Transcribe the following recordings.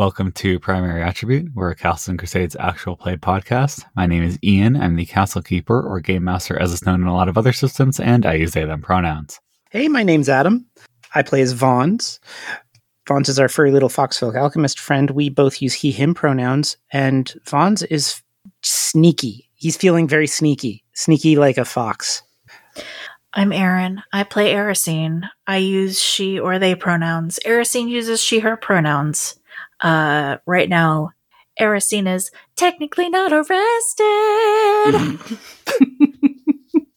Welcome to Primary Attribute. We're a Castle and Crusades actual play podcast. My name is Ian. I'm the Castle Keeper or Game Master as it's known in a lot of other systems, and I use they them pronouns. Hey, my name's Adam. I play as Vons. Vons is our furry little foxfolk alchemist friend. We both use he, him pronouns, and Vons is sneaky. He's feeling very sneaky, sneaky like a fox. I'm Erin. I play Erisine. I use she or they pronouns. Erisine uses she, her pronouns. Uh, right now, Erisine technically not arrested.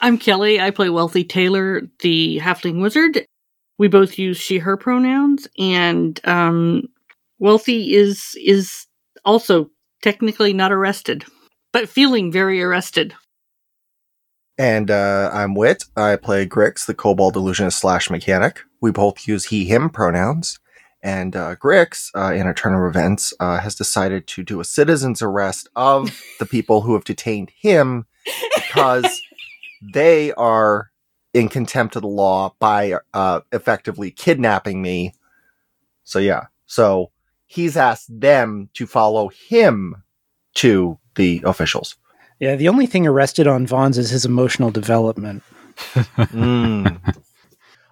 I'm Kelly. I play Wealthy Taylor, the halfling wizard. We both use she, her pronouns, and um, Wealthy is is also technically not arrested, but feeling very arrested. And uh, I'm Wit. I play Grix, the Kobold Illusionist slash mechanic. We both use he, him pronouns. And uh, Grix, uh, in a turn of events, uh, has decided to do a citizen's arrest of the people who have detained him because they are in contempt of the law by uh, effectively kidnapping me. So, yeah. So he's asked them to follow him to the officials. Yeah, the only thing arrested on Vons is his emotional development. Mm.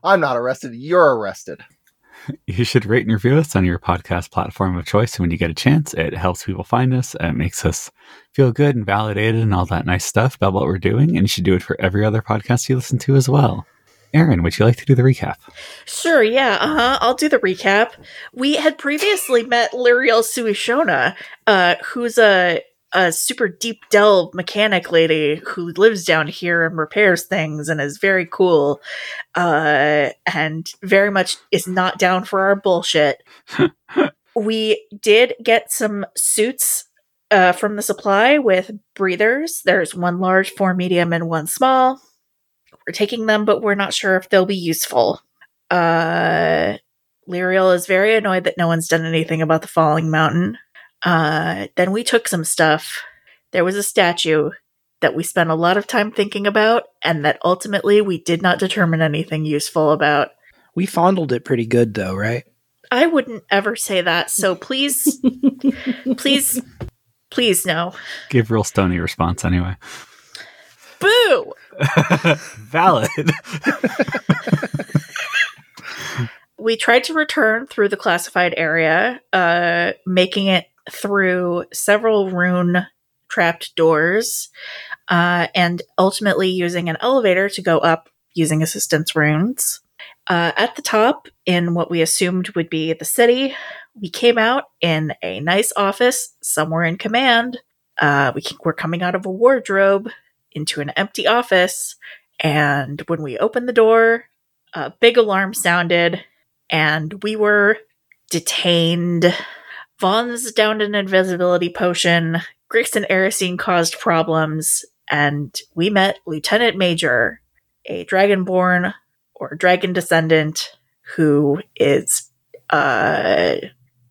I'm not arrested. You're arrested. You should rate and review us on your podcast platform of choice when you get a chance. It helps people find us. It makes us feel good and validated and all that nice stuff about what we're doing. And you should do it for every other podcast you listen to as well. Erin, would you like to do the recap? Sure, yeah, uh huh. I'll do the recap. We had previously met Lyriel Suishona, uh, who's a a super deep delve mechanic lady who lives down here and repairs things and is very cool uh, and very much is not down for our bullshit. we did get some suits uh, from the supply with breathers. There's one large, four medium, and one small. We're taking them, but we're not sure if they'll be useful. Uh, Lyriel is very annoyed that no one's done anything about the falling mountain. Uh, then we took some stuff. There was a statue that we spent a lot of time thinking about, and that ultimately we did not determine anything useful about. We fondled it pretty good, though, right? I wouldn't ever say that, so please, please, please no. Give real stony response anyway. Boo! Valid. we tried to return through the classified area, uh, making it through several rune trapped doors, uh, and ultimately using an elevator to go up using assistance runes. Uh, at the top, in what we assumed would be the city, we came out in a nice office somewhere in command. Uh, we were coming out of a wardrobe into an empty office, and when we opened the door, a big alarm sounded, and we were detained. Vons downed an invisibility potion. Grix and Erisine caused problems, and we met Lieutenant Major, a dragonborn or dragon descendant who is uh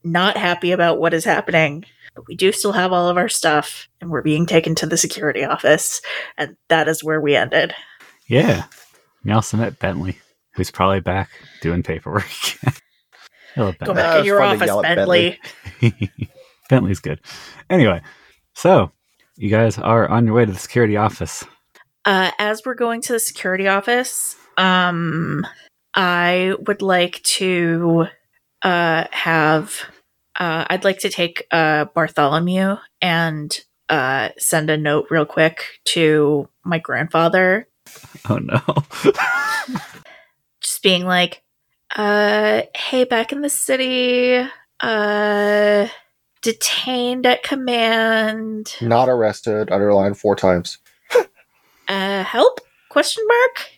not happy about what is happening. But we do still have all of our stuff, and we're being taken to the security office, and that is where we ended. Yeah. We also met Bentley, who's probably back doing paperwork. Go back in your office, Bentley. Bentley. Bentley's good. Anyway, so you guys are on your way to the security office. Uh, as we're going to the security office, um, I would like to uh, have. Uh, I'd like to take uh, Bartholomew and uh, send a note real quick to my grandfather. Oh no. Just being like, uh, hey, back in the city, uh, detained at command. Not arrested. Underlined four times. Uh, help? Question mark.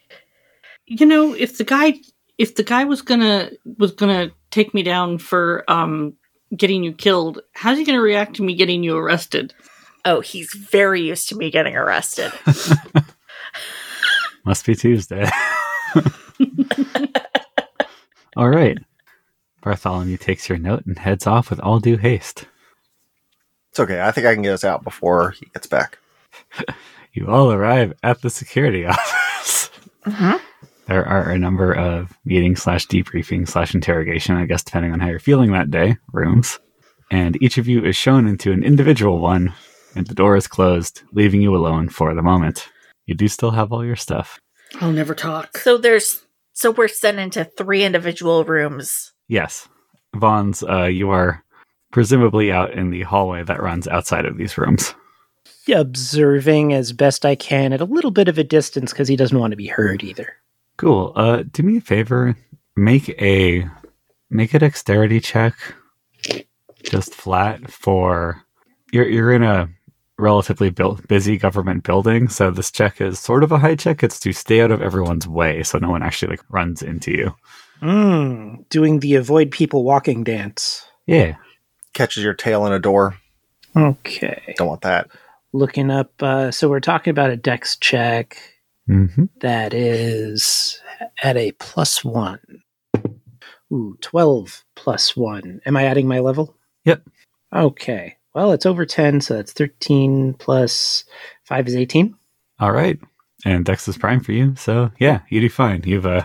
You know, if the guy if the guy was gonna was gonna take me down for um getting you killed, how's he gonna react to me getting you arrested? Oh, he's very used to me getting arrested. Must be Tuesday. all right. Bartholomew takes your note and heads off with all due haste. It's okay. I think I can get us out before he gets back. You all arrive at the security office. Mhm. there are a number of meeting slash debriefing slash interrogation, I guess, depending on how you're feeling that day, rooms. And each of you is shown into an individual one, and the door is closed, leaving you alone for the moment. You do still have all your stuff. I'll never talk. So there's so we're sent into three individual rooms. Yes. Vons, uh, you are presumably out in the hallway that runs outside of these rooms. Observing as best I can at a little bit of a distance because he doesn't want to be heard either. Cool. Uh, do me a favor. Make a make a dexterity check, just flat for. You're you're in a relatively built, busy government building, so this check is sort of a high check. It's to stay out of everyone's way, so no one actually like runs into you. Mm, doing the avoid people walking dance. Yeah. Catches your tail in a door. Okay. Don't want that. Looking up. Uh, so we're talking about a dex check Mm-hmm. that is at a plus one. Ooh, 12 plus one. Am I adding my level? Yep. Okay. Well, it's over 10, so that's 13 plus 5 is 18. All right. And Dex is prime for you, so yeah, you do fine. You've uh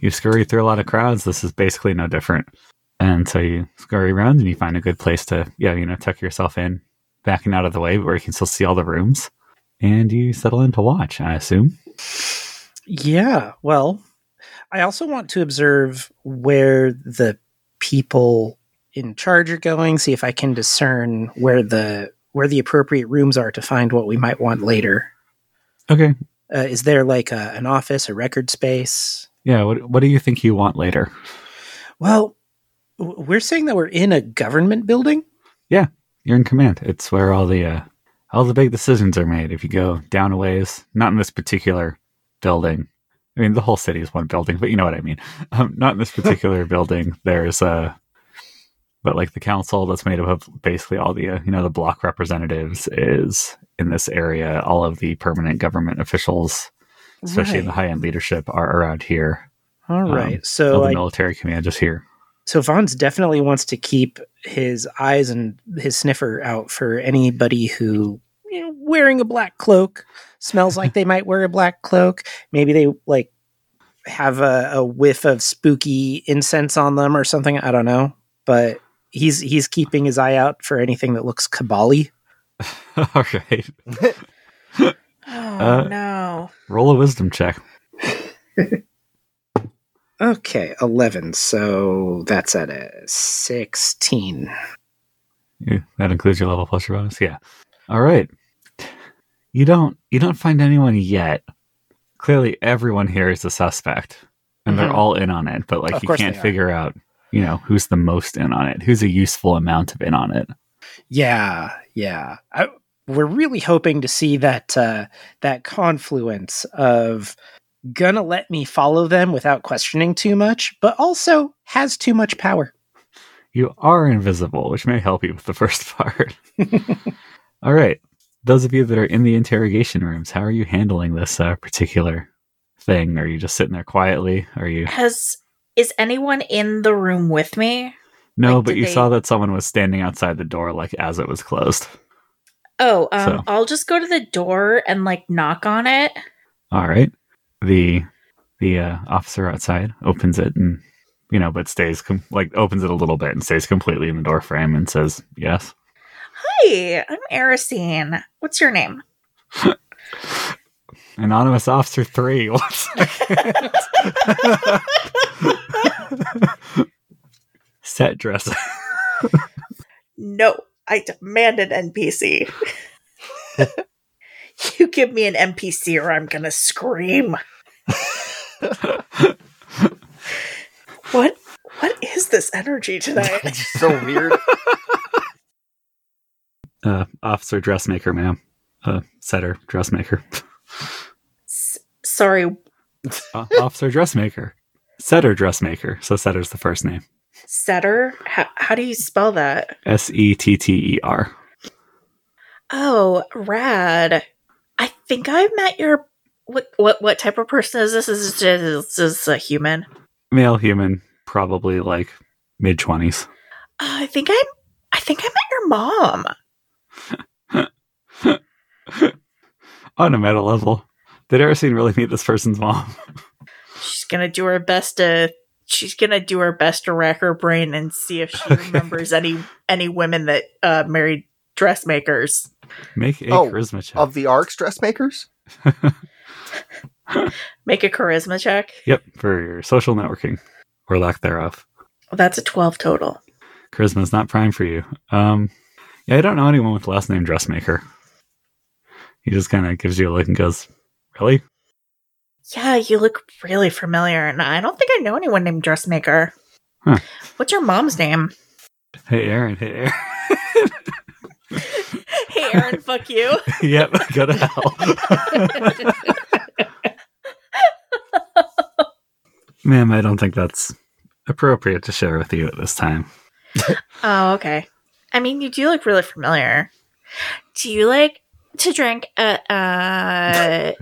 you scurry through a lot of crowds. This is basically no different. And so you scurry around and you find a good place to yeah, you know, tuck yourself in, backing out of the way, but where you can still see all the rooms. And you settle in to watch, I assume. Yeah, well, I also want to observe where the people in charge are going, see if I can discern where the where the appropriate rooms are to find what we might want later. Okay. Uh, is there like a, an office, a record space? Yeah, what what do you think you want later? Well, we're saying that we're in a government building. Yeah, you're in command. It's where all the uh, all the big decisions are made. If you go down a ways, not in this particular building. I mean, the whole city is one building, but you know what I mean. Um, not in this particular building. There's uh, but like the council that's made up of basically all the uh, you know the block representatives is in this area. All of the permanent government officials, especially in the high end leadership, are around here. All Um, right. all so the I, military command is here. so Vons definitely wants to keep his eyes and his sniffer out for anybody who you know, wearing a black cloak smells like they might wear a black cloak. Maybe they like have a, a whiff of spooky incense on them or something. I don't know, but he's he's keeping his eye out for anything that looks cabally. all right. Oh Uh, no. Roll a wisdom check. Okay, eleven. So that's at a sixteen. Yeah, that includes your level plus your bonus. Yeah. All right. You don't you don't find anyone yet. Clearly, everyone here is a suspect, and they're Mhm. all in on it. But like, Of you can't figure out, you know, who's the most in on it, who's a useful amount of in on it. Yeah, yeah. I, we're really hoping to see that uh, that confluence of gonna let me follow them without questioning too much, but also has too much power. You are invisible, which may help you with the first part. all right. Those of you that are in the interrogation rooms, how are you handling this uh, particular thing? Are you just sitting there quietly? Are you Has is anyone in the room with me? no? Like, but you they- saw that someone was standing outside the door, like as it was closed. Oh, um, So- I'll just go to the door and like knock on it. All right. The the uh, officer outside opens it and you know, but stays com- like opens it a little bit and stays completely in the door frame and says, "Yes." Hi, I'm Erisine. What's your name? Anonymous officer 3. One second. Set dresser. No, I demand an NPC. you give me an NPC or I'm gonna scream. What what is this energy tonight? It's so weird. uh, officer dressmaker, ma'am. Uh, setter dressmaker. S- sorry, Uh, officer dressmaker. Setter dressmaker. So setter's the first name. Setter? How, how do you spell that? S E T T E R. Oh, rad. I think I've met your what what what type of person is this? Is this, is this a human? Male human, probably like mid 20s. Uh, I think I'm I think I met your mom. On a meta level. Did Erisine really meet this person's mom? She's gonna do her best to. She's gonna do her best to rack her brain and see if she remembers any any women that uh, married dressmakers. Make a Oh, charisma check. Of the Arcs dressmakers? Make a charisma check. yep, for your social networking or lack thereof. Well, that's a twelve total. Charisma is not prime for you. Um, yeah, I don't know anyone with the last name Dressmaker. He just kind of gives you a look and goes, "Really? Yeah, you look really familiar, and I don't think I know anyone named Dressmaker. Huh. What's your mom's name? Hey, Erin. Hey, Erin. Hey, Erin, fuck you. yep, go to hell. Ma'am, I don't think that's appropriate to share with you at this time. Oh, okay. I mean, you do look really familiar. Do you like to drink at uh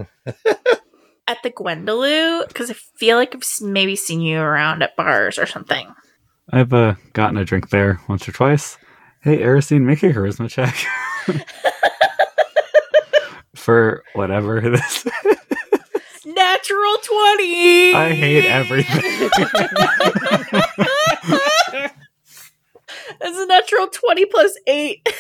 at the Gwendolyn? Because I feel like I've maybe seen you around at bars or something. I've uh, gotten a drink there once or twice. Hey, Erisine, make a charisma check. For whatever this Natural twenty. I hate everything. That's a natural twenty plus eight.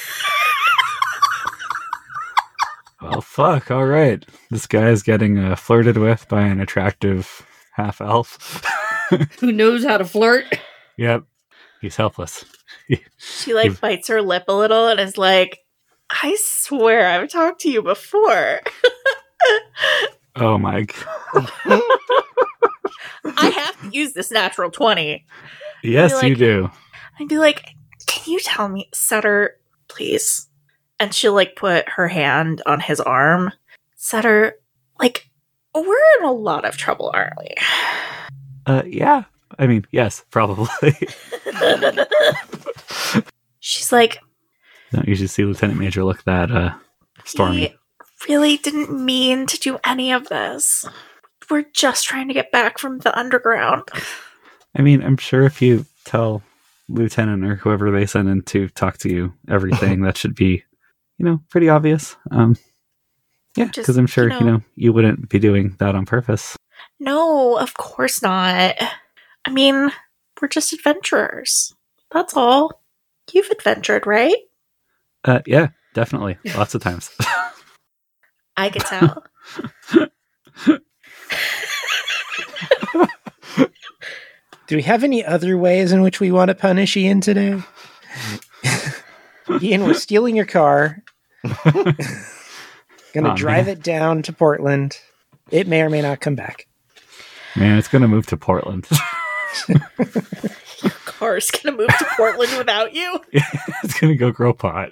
Well, fuck. All right. This guy is getting uh, flirted with by an attractive half elf. Who knows how to flirt? yep. He's helpless. She like bites her lip a little and is like, "I swear I've talked to you before." Oh my god. I have to use this natural 20. Yes, like- you do. I'd be like, can you tell me, Sutter, please? And she'll like put her hand on his arm. Sutter, like, we're in a lot of trouble, aren't we? Uh, yeah. I mean, yes, probably. She's like, Don't usually see Lieutenant Major look that uh, stormy. really didn't mean to do any of this. We're just trying to get back from the underground. I mean, I'm sure if you tell Lieutenant or whoever they send in to talk to you everything, that should be, you know, pretty obvious. Um, yeah, because I'm sure you you know- know you wouldn't be doing that on purpose. No, of course not. I mean, we're just adventurers. That's all. You've adventured, right? Uh, yeah, definitely, lots of times. I could tell. Do we have any other ways in which we want to punish Ian today? Ian, we're stealing your car. Gonna Aw, drive man. it down to Portland. It may or may not come back. Man, it's gonna move to Portland. Your car's gonna move to Portland without you. it's gonna go grow pot.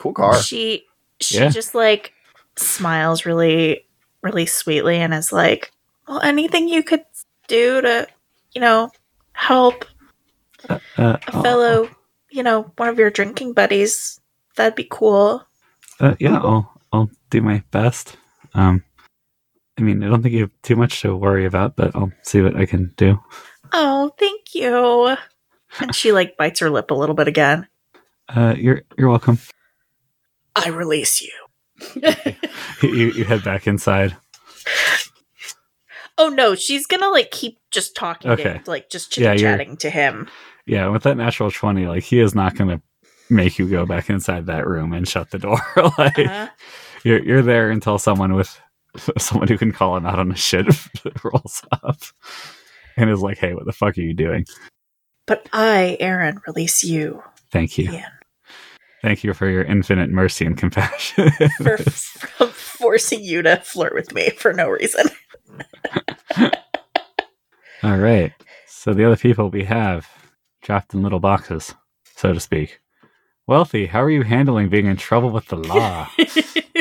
Cool car. She she Yeah. just like smiles really really sweetly and is like, "Well, anything you could do to, you know, help Uh, a oh, fellow, you know, one of your drinking buddies, that'd be cool." Uh, yeah, I'll I'll do my best. Um, I mean, I don't think you have too much to worry about, but I'll see what I can do. Oh, thank you. And she like bites her lip a little bit again. Uh, you're you're welcome. I release you. you you head back inside. Oh no, she's gonna like keep just talking Okay. to him, like just chit chatting to him. Yeah, with that natural twenty, like he is not gonna make you go back inside that room and shut the door. like Uh, you're you're there until someone with someone who can call him out on a shit rolls up and is like, "Hey, what the fuck are you doing?" but I, Erin, release you. Thank you, Ian, thank you for your infinite mercy and compassion. for, for forcing you to flirt with me for no reason. All right. So the other people we have trapped in little boxes, so to speak. Wealthy, how are you handling being in trouble with the law?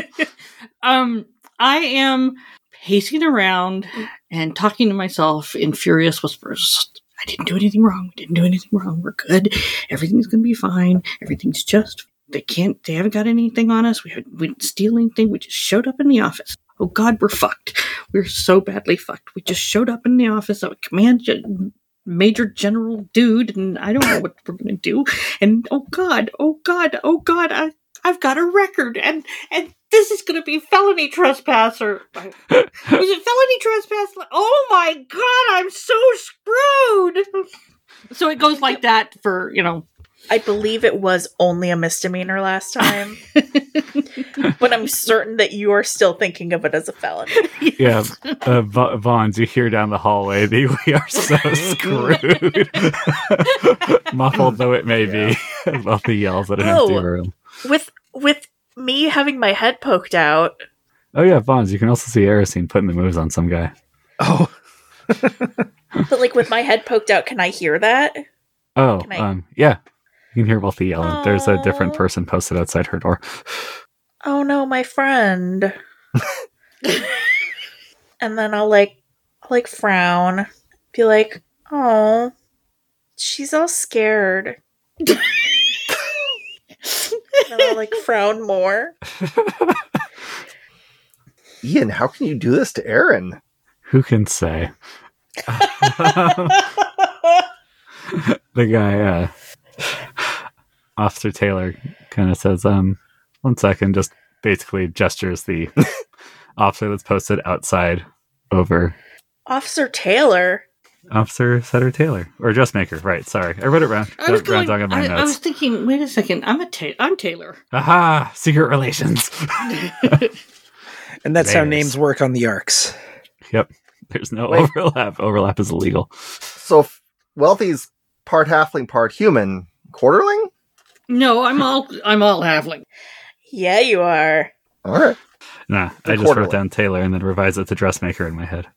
um, I am pacing around and talking to myself in furious whispers. I didn't do anything wrong. We didn't do anything wrong. We're good. Everything's gonna be fine. Everything's just they can't. They haven't got anything on us. We had, we didn't steal anything. We just showed up in the office. Oh God, we're fucked. We're so badly fucked. We just showed up in the office of a command major general dude, and I don't know what we're gonna do. And oh God, oh God, oh God, I I've got a record, and and this is to be felony trespasser. was it felony trespass? Oh my god, I'm so screwed. So it goes like that for you know. I believe it was only a misdemeanor last time, but I'm certain that you are still thinking of it as a felony. Yeah, uh, Va- Vons, you hear down the hallway that we are so screwed. Muffled though it may be, Wealthy yells at an empty Oh. room. With with me having my head poked out, Oh yeah, Vons, you can also see Erisine putting the moves on some guy. Oh, but like with my head poked out, can I hear that? Oh, I- um, yeah. You can hear Wealthy yelling. There's a different person posted outside her door. Oh no, my friend. and then I'll like I'll, like frown, be like, "Oh, she's all scared." and I'll like frown more. Ian, how can you do this to Erin? Who can say? the guy, uh, Officer Taylor, kind of says, um, one second, just basically gestures the officer that's posted outside over Officer Taylor. Officer Setter Taylor or dressmaker, right? Sorry, I read it wrong. I was going. down in my I, I was thinking. Wait a second. I'm a ta- I'm Taylor. Aha! Secret relations. and that's how names work on the arcs. yep. There's no Wait. overlap. Overlap is illegal. So Wealthy's part halfling, part human. Quarterling? No, I'm all. I'm all halfling. Yeah, you are. All right. Nah, The I just quarterly. wrote down Taylor and then revised it to dressmaker in my head.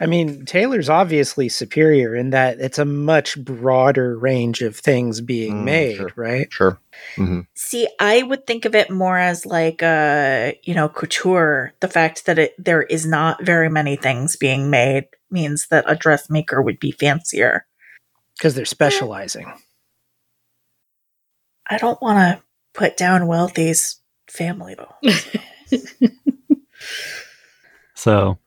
I mean, Taylor's obviously superior in that it's a much broader range of things being Mm, made, sure. right? Sure. hmm See, I would think of it more as like uh, you know, couture. The fact that it there is not very many things being made means that a dressmaker would be fancier. Because they're specializing. I don't want to put down Wealthy's family though. So,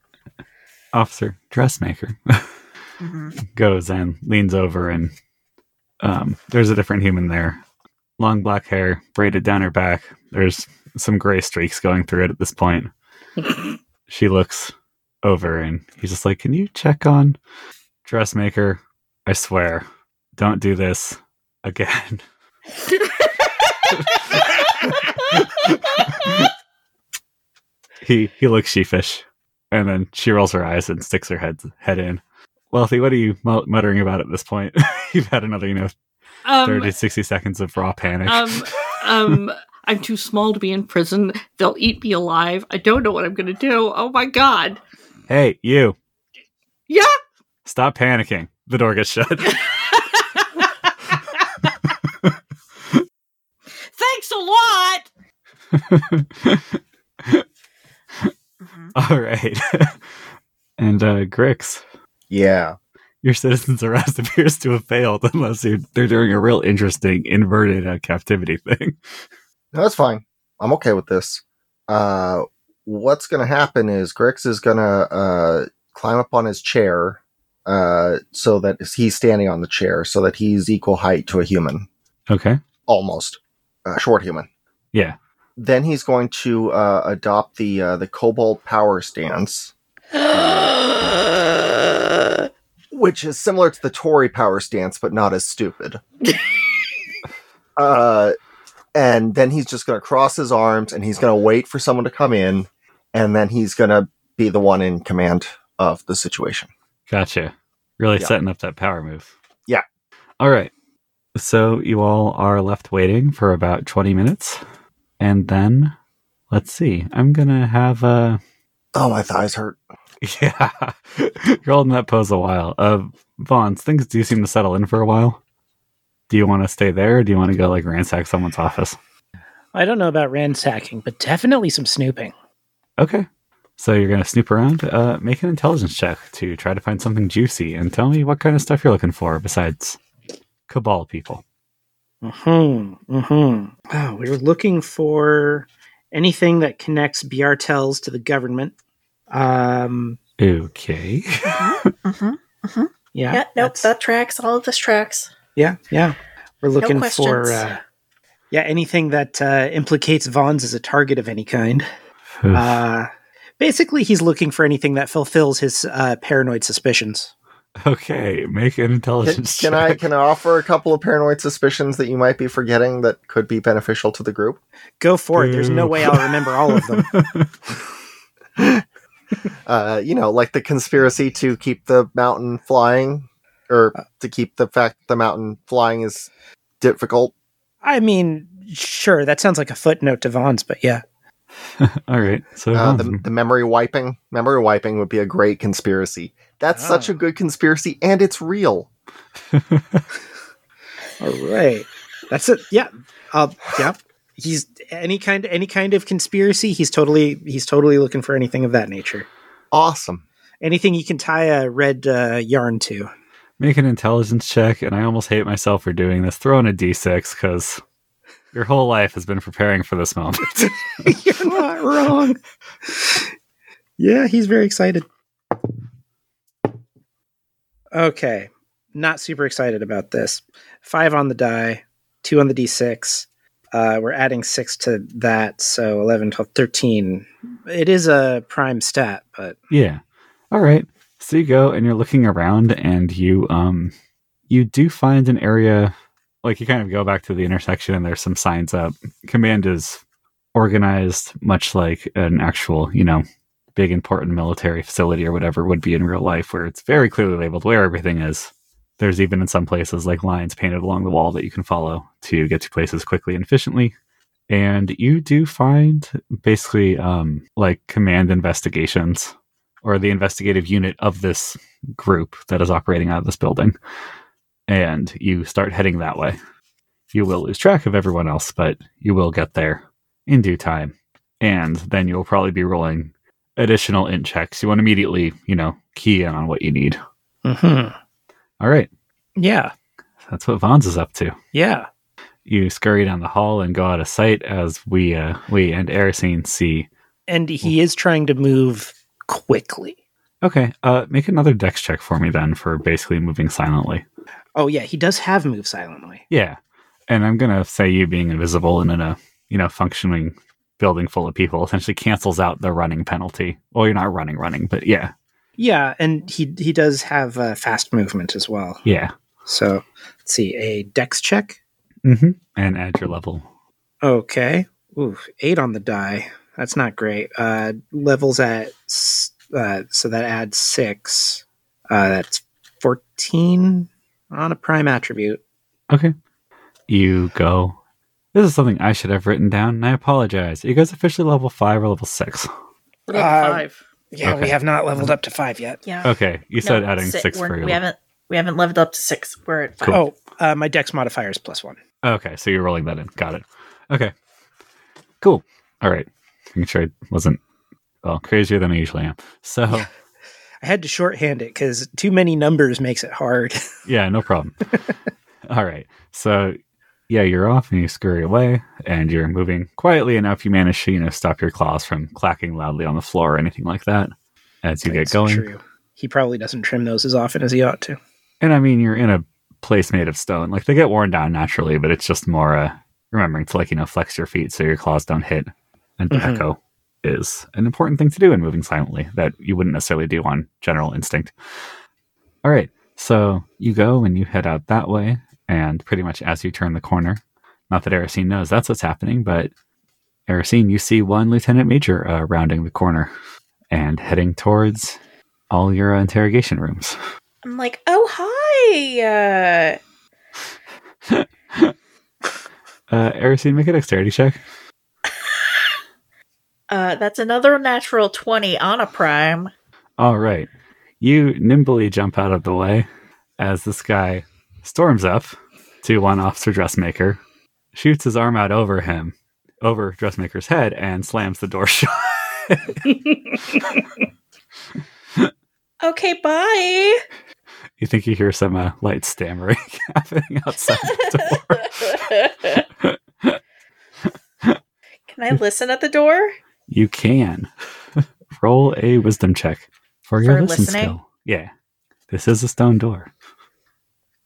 Officer Dressmaker Mhm. goes and leans over, and um, there's a different human there. Long black hair, braided down her back. There's some gray streaks going through it at this point. She looks over, and he's just like, Can you check on Dressmaker? I swear, don't do this again. he he looks sheepish, and then she rolls her eyes and sticks her head head in. Wealthy, what are you mu- muttering about at this point? You've had another, you know, um, 30, 60 seconds of raw panic. um, um, I'm too small to be in prison. They'll eat me alive. I don't know what I'm going to do. Oh my god. hey, you, Yeah. stop panicking. The door gets shut. Thanks a lot. All right. and uh Grix, Yeah. your citizen's arrest appears to have failed unless you're, they're doing a real interesting inverted uh, captivity thing. No, that's fine. I'm okay with this. Uh, what's going to happen is Grix is going to uh, climb up on his chair uh, so that he's standing on the chair so that he's equal height to a human, Okay. almost a short human. Yeah. Then he's going to uh, adopt the uh, the Kobold Power stance, which is similar to the Tory Power stance, but not as stupid. uh, and then he's just going to cross his arms and he's going to wait for someone to come in, and then he's going to be the one in command of the situation. Gotcha. Really Yeah. setting up that power move. Yeah. All right. So you all are left waiting for about 20 minutes. And then, let's see. I'm going to have uh Oh, my thighs hurt. Yeah. You're holding that pose a while. Uh, Vons, things do seem to settle in for a while. Do you want to stay there or do you want to go like ransack someone's office? I don't know about ransacking, but definitely some snooping. Okay. So you're going to snoop around, uh, make an intelligence check to try to find something juicy and tell me what kind of stuff you're looking for besides cabal people. Hmm. Hmm. Oh, we were looking for anything that connects Biartels to the government. Um. Okay. Mhm. Yeah. Yeah, nope, that tracks. All of this tracks. Yeah. Yeah. We're looking for uh, Yeah, anything that uh, implicates Vons as a target of any kind. Uh, basically, he's looking for anything that fulfills his uh, paranoid suspicions. Okay, make an Can, intelligence can I can I offer a couple of paranoid suspicions that you might be forgetting that could be beneficial to the group? Go for it. There's no way I'll remember all of them. Uh, you know, like the conspiracy to keep the mountain flying, or to keep the fact the mountain flying is difficult. I mean, sure, that sounds like a footnote to Vons, but yeah. All right. So Uh, the, the memory wiping, memory wiping would be a great conspiracy. That's such Oh. a good conspiracy, and it's real. All right. That's it. Yeah. Uh, yeah. He's any kind any kind of conspiracy. He's totally he's totally looking for anything of that nature. Awesome. Anything you can tie a red uh, yarn to. make an intelligence check, and I almost hate myself for doing this. Throw in a d6 because your whole life has been preparing for this moment. You're not wrong. Yeah, he's very excited. Okay. Not super excited about this. Five on the die, two on the d6. Uh, we're adding six to that, so 11, 12, 13. It is a prime stat, but Yeah. All right. So you go and you're looking around and you um you do find an area like you kind of go back to the intersection and there's some signs up. Command is organized much like an actual, you know, big important military facility or whatever would be in real life where it's very clearly labeled where everything is. There's even in some places like lines painted along the wall that you can follow to get to places quickly and efficiently. And you do find basically um, like command investigations or the investigative unit of this group that is operating out of this building. And you start heading that way. You will lose track of everyone else, but you will get there in due time. And then you'll probably be rolling additional int checks. You want to immediately, you know, key in on what you need. Mhm. All right. yeah, That's what Vons is up to. yeah. You scurry down the hall and go out of sight as we uh, we and Erisine see. And he is trying to move quickly. Okay, uh, make another dex check for me then for basically moving silently. Oh yeah, he does have move silently. Yeah. And I'm gonna say you being invisible and in a you know functioning building full of people essentially cancels out the running penalty. Well, you're not running, running, but yeah, Yeah, and he he does have uh, fast movement as well. yeah. So let's see, a dex check. Mm-hmm. And add your level. Okay. Ooh, eight on the die. That's not great. Uh, levels at uh, so that adds six. Uh, that's fourteen on a prime attribute. Okay. You go. This is something I should have written down, and I apologize. You guys officially level five or level six? We're level Uh, five. Yeah, Okay. we have not leveled up to five yet. Yeah. Okay, you said No, adding si- 6 we're- for your. We haven't we haven't leveled up to six. We're at five. Cool. Oh, uh, my dex modifier is plus one. Okay, so you're rolling that in. Got it. Okay. Cool. All right. Making sure I wasn't well crazier than I usually am. So I had to shorthand it because too many numbers makes it hard. yeah, no problem. All right. So yeah, you're off and you scurry away and you're moving quietly enough you manage to, you know, stop your claws from clacking loudly on the floor or anything like that as you get going. True. He probably doesn't trim those as often as he ought to. And I mean you're in a place made of stone. Like they get worn down naturally, but it's just more uh remembering to like, you know, flex your feet so your claws don't hit. And Mhm. echo is an important thing to do in moving silently that you wouldn't necessarily do on general instinct. All right. So you go and you head out that way, and pretty much as you turn the corner, not that Erisine knows that's what's happening, but Erisine, you see one lieutenant major uh, rounding the corner and heading towards all your uh, interrogation rooms. I'm like, oh hi. Uh, Uh, Erisine, make a dexterity check. Uh, that's another natural twenty on a prime. All right. You nimbly jump out of the way as this guy storms up to one officer dressmaker, shoots his arm out over him, over dressmaker's head, and slams the door shut. Okay, bye. you think you hear some uh, light stammering happening outside the door. Can I listen at the door? You can roll a wisdom check for your For listen listening? skill. Yeah. This is a stone door.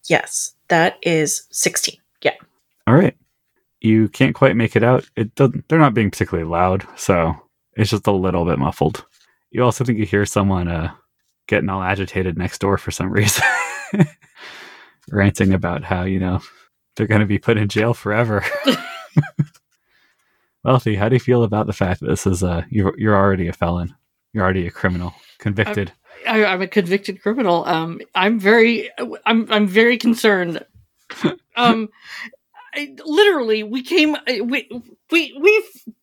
Yes, that is sixteen. Yeah. All right. you can't quite make it out. It doesn't, they're not being particularly loud, so it's just a little bit muffled. You also think you hear someone uh, getting all agitated next door for some reason, ranting about how you know they're going to be put in jail forever. Wealthy, how do you feel about the fact that this is uh you're you're already a felon, you're already a criminal, convicted? I, I'm a convicted criminal. Um, I'm very, I'm, I'm very concerned. Um, I, literally, we came, we, we, we've.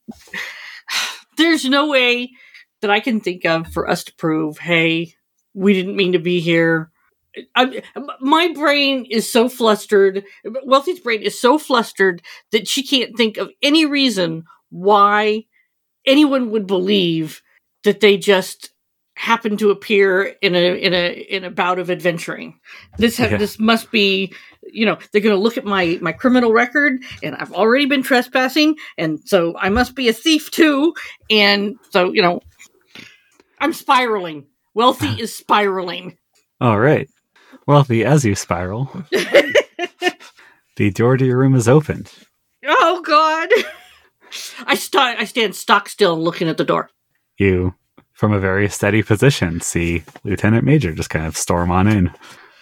There's no way that I can think of for us to prove, hey, we didn't mean to be here. I, my brain is so flustered. Wealthy's brain is so flustered that she can't think of any reason why anyone would believe that they just happened to appear in a in a in a bout of adventuring. This ha- Yeah. this must be you know they're going to look at my my criminal record and I've already been trespassing and so I must be a thief too and so you know I'm spiraling. Wealthy ah. is spiraling. All right, Wealthy, as you spiral, the door to your room is opened. Oh God! I st- I stand stock still, looking at the door. You, from a very steady position, see Lieutenant Major just kind of storm on in,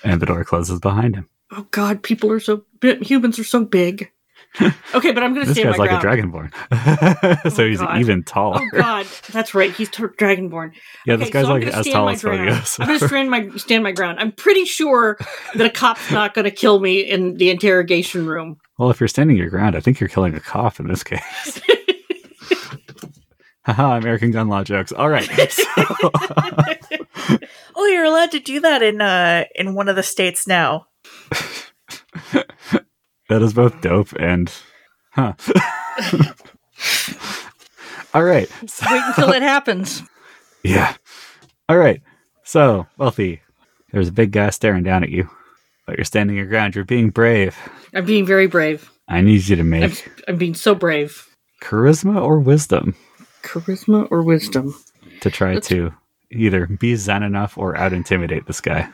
and the door closes behind him. Oh God! People are so humans are so big. Okay, but I'm going to This stand guy's my like ground. a dragonborn, so Oh, he's God. even taller. Oh God, that's right. He's t- dragonborn. Yeah, this guy's so like as tall as ground. Photios. I'm going to stand my stand my ground. I'm pretty sure that a cop's not going to kill me in the interrogation room. well, if you're standing your ground, I think you're killing a cop in this case. Haha, American gun law jokes. All right. So, Oh, you're allowed to do that in uh in one of the states now. That is both dope and huh. All right. Wait until it happens. yeah. All right. So, Wealthy, there's a big guy staring down at you, but you're standing your ground. You're being brave. I'm being very brave. I need you to I'm, make I'm being so brave. charisma or wisdom Charisma or wisdom? to try Let's- to either be zen enough or out intimidate this guy.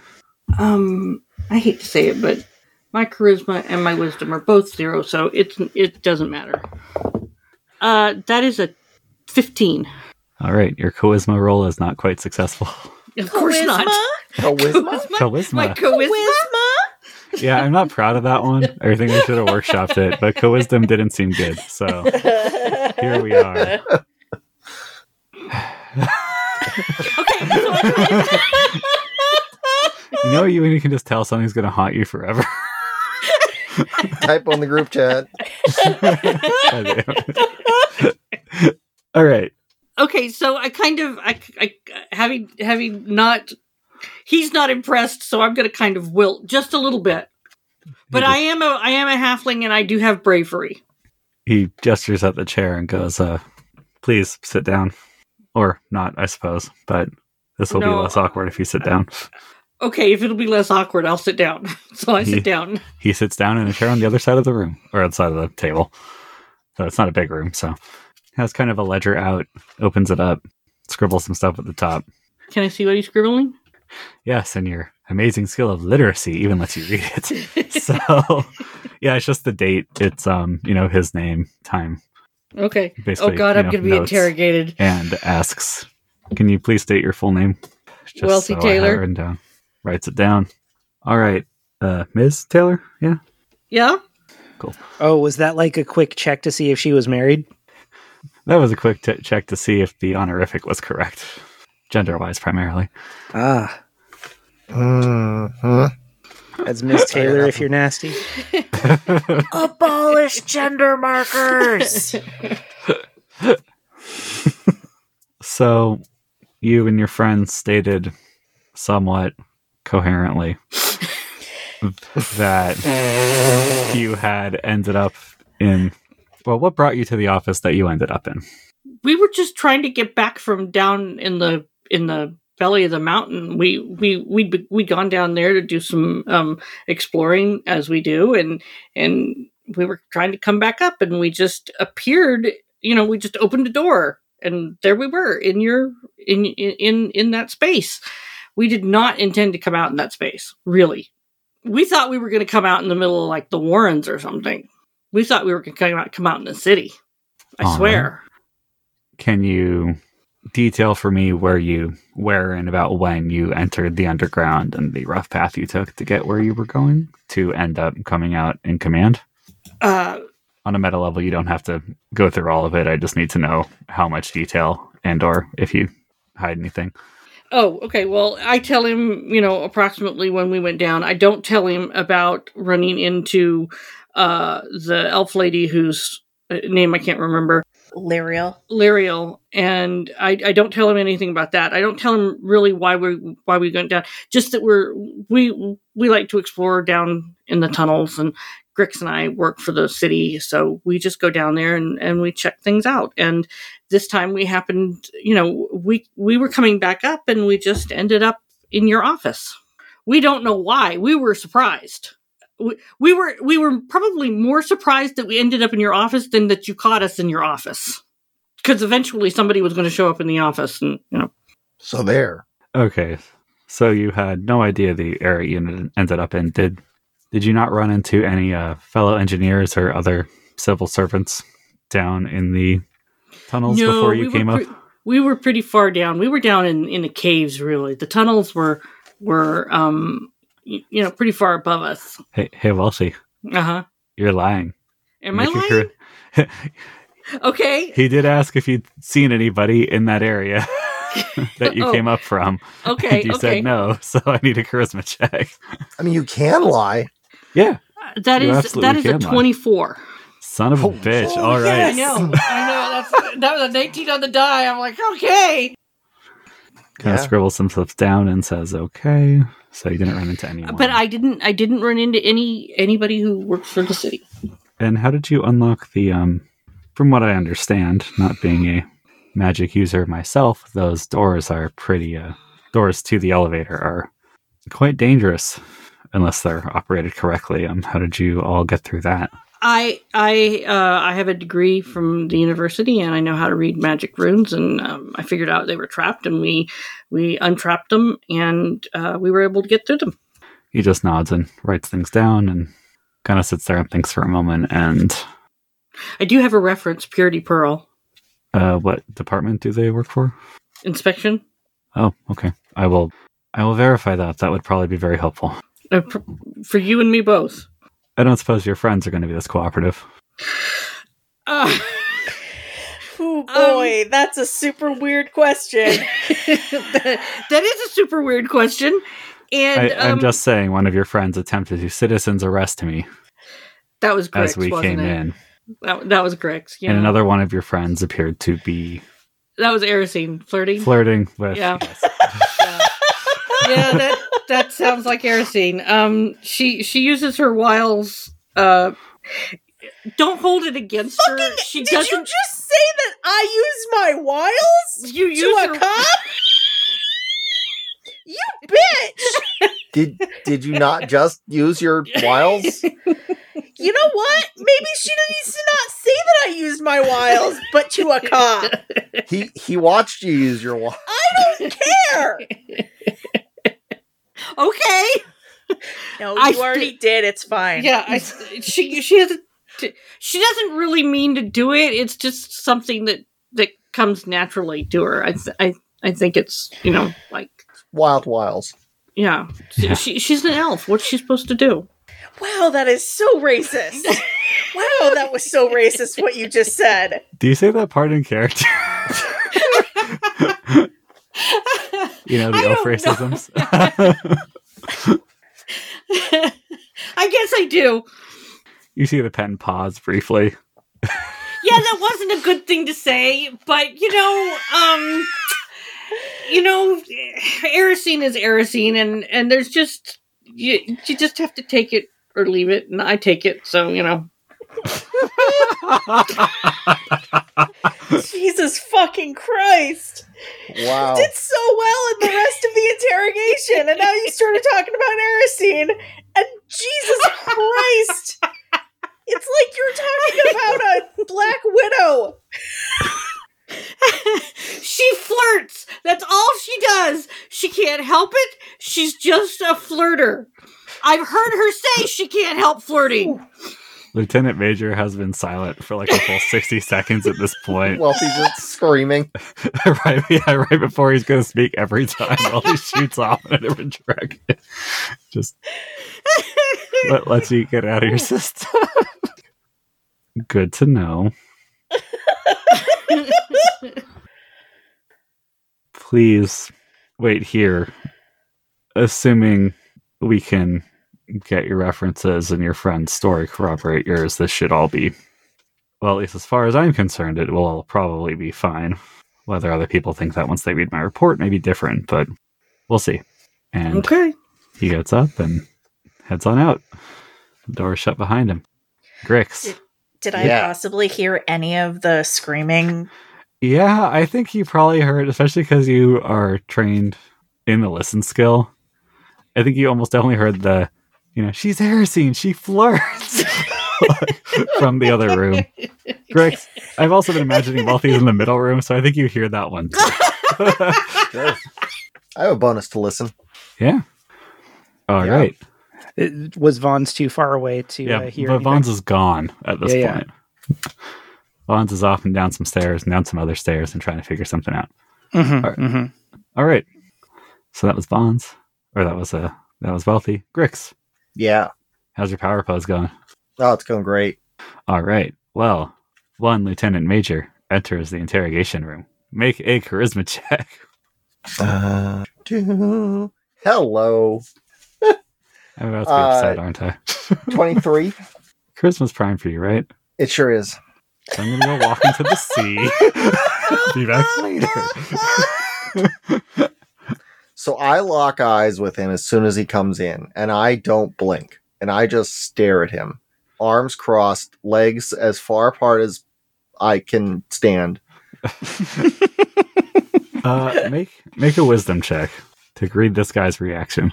Um, I hate to say it, but my charisma and my wisdom are both zero, so it's it doesn't matter. Uh, that is a fifteen. All right, your charisma roll is not quite successful. Of course not. Charisma? Charisma. My charisma. Yeah, I'm not proud of that one. I think I should have workshopped it, but co-wisdom didn't seem good. So here we are. Okay, so You know, you you can just tell something's going to haunt you forever. Type on the group chat. All right. okay, so I kind of I, I having having not he's not impressed, so I'm going to kind of wilt just a little bit. But he, I am a I am a halfling, and I do have bravery. he gestures at the chair and goes, uh, "Please sit down." Or not, I suppose. But this will be No. less awkward if you sit down. Okay, if it'll be less awkward, I'll sit down. so I He- sit down. He sits down in a chair on the other side of the room, or outside of the table. So it's not a big room. So has kind of a ledger out, opens it up, scribbles some stuff at the top. Can I see what he's scribbling? Yes, and your amazing skill of literacy even lets you read it. so yeah, it's just the date. It's um, you know, his name, time, Okay. basically. oh God, I'm know, going to be interrogated. And asks, "Can you please state your full name?" Just Wealthy it Taylor. Written down. Writes it down. All right, uh, Ms. Taylor. Yeah. Yeah. Cool. Oh, was that like a quick check to see if she was married? That was a quick t- check to see if the honorific was correct, gender wise primarily. Ah, hmm that's Miss Taylor if you're nasty. Abolish gender markers. So, you and your friends stated somewhat coherently that you had ended up in. Well, what brought you to the office that you ended up in? We were just trying to get back from down in the in the belly of the mountain. We we we we'd gone down there to do some um exploring as we do and and we were trying to come back up and we just appeared, you know, we just opened a door and there we were in your in in in that space. We did not intend to come out in that space, really. We thought we were going to come out in the middle of like the Warrens or something. We thought we were going to come out, come out in the city. I All swear. Can you detail for me where you, where and about when you entered the underground and the rough path you took to get where you were going to end up coming out in command? Uh, On a meta level, you don't have to go through all of it. I just need to know how much detail and or if you hide anything. Oh, okay. Well, I tell him, you know, approximately when we went down. I don't tell him about running into uh, the elf lady whose uh, name I can't remember, Lyriel. Lyriel, and I, I don't tell him anything about that. I don't tell him really why we why we went down. Just that we're we we like to explore down in the tunnels, and Grix and I work for the city, so we just go down there and, and we check things out. And this time we happened, you know, we we were coming back up, and we just ended up in your office. We don't know why. We were surprised. We, we were we were probably more surprised that we ended up in your office than that you caught us in your office. Because eventually somebody was going to show up in the office, and you know, So there. Okay, so you had no idea the area you ended- ended up in. Did did you not run into any uh, fellow engineers or other civil servants down in the tunnels before you we came were up? we were pretty far down. We were down in in the caves. Really, the tunnels were were um y- you know pretty far above us. Hey, hey, Welshie, Uh huh. you're lying. Am I Make a lying? Okay. he did ask if you'd seen anybody in that area that you Oh. came up from. Okay. and you okay. said no, so I need a charisma check. I mean, you can lie. Yeah, Uh, That You is absolutely that is a can lie. twenty four. son of a Oh, bitch. oh, All right. I know. I know. That's that was a nineteen on the die. I'm like, okay. Kind of scribbles some stuff down and says, "Okay." So you didn't run into anyone. But I didn't. I didn't run into any anybody who works for the city. And how did you unlock the um from what I understand, not being a magic user myself, those doors are pretty uh doors to the elevator are quite dangerous unless they're operated correctly. Um how did you all get through that? I I uh, I have a degree from the university, and I know how to read magic runes. And um, I figured out they were trapped, and we we untrapped them, and uh, we were able to get through them. He just nods and writes things down and kind of sits there and thinks for a moment and I do have a reference, Purity Pearl uh what department do they work for? inspection. Oh, okay. I will I will verify that. That would probably be very helpful. Uh, pr- for you and me both. I don't suppose your friends are going to be this cooperative. Uh, Oh boy, that's a super weird question. that, that is a super weird question. And I, I'm um, just saying, one of your friends attempted to citizens arrest me that was Grix, as we wasn't came it? in, That, that was Grix. Yeah. and another one of your friends appeared to be that was Erisine flirting. flirting with. Yeah. yes. yeah, yeah that that sounds like Erisine. Um, she she uses her wiles. Uh, don't hold it against her. She Did you doesn't. just say that I use my wiles You to use a her. cop? You bitch! Did did you not just use your wiles? You know what? Maybe she needs to not say that I used my wiles, but to a cop. He he watched you use your wiles. I don't care. okay. No, I you already did. It's fine. Yeah, I, she she has a, she doesn't really mean to do it. It's just something that that comes naturally to her. I th- I I think it's you know like Wild wiles. yeah. Yeah. She she's an elf. What's she supposed to do? Wow, that is so racist. wow, that was so racist what you just said. Do you say that part in character? you know the I elf racisms. I guess I do. you see the pen pause briefly. Yeah, that wasn't a good thing to say, but you know, um, you know, Erisine is Erisine, and and there's just you you just have to take it or leave it, and I take it. So you know, Jesus fucking Christ. Wow. did so well in the rest of the interrogation, and now you started talking about Erisine, and Jesus Christ! It's like you're talking about a Black Widow. she flirts. That's all she does. She can't help it. She's just a flirter. I've heard her say she can't help flirting. Lieutenant Major has been silent for like a full 60 seconds at this point. Well, he's just screaming. right, yeah, right before he's going to speak every time while he shoots off in a different direction. Just let, lets you get out of your system. Good to know. Please wait here. Assuming we can get your references and your friend's story corroborate yours, this should all be, well, at least as far as I'm concerned, it will all probably be fine. Whether other people think that once they read my report may be different, but we'll see. And Okay. he gets up and heads on out. The door shut behind him. Grix. Did- Did I Yeah. possibly hear any of the screaming? Yeah, I think you probably heard, especially because you are trained in the listen skill. I think you almost definitely heard the, you know, she's heresy she flirts from the other room. Grix, I've also been imagining Wealthy's in the middle room, so I think you hear that one. Sure. I have a bonus to listen. yeah. All Yeah. right. It, was Vons too far away to Yeah, uh, hear? but anything? Vons is gone at this Yeah, yeah. Point. Vons is off and down some stairs and down some other stairs and trying to figure something out. Mhm, All right. mhm. All right. So that was Vons, or that was uh, that was Wealthy. Grix, Yeah. how's your power pose going? Oh, it's going great. All right. Well, one Lieutenant Major enters the interrogation room. Make a charisma check. Uh, do- hello. I'm about to be Uh, upset, aren't I? 23. Charisma's prime for you, right? it sure is. So I'm gonna go walk into the sea. be back later. So I lock eyes with him as soon as he comes in, and I don't blink, and I just stare at him, arms crossed, legs as far apart as I can stand. uh, make make a wisdom check to read this guy's reaction.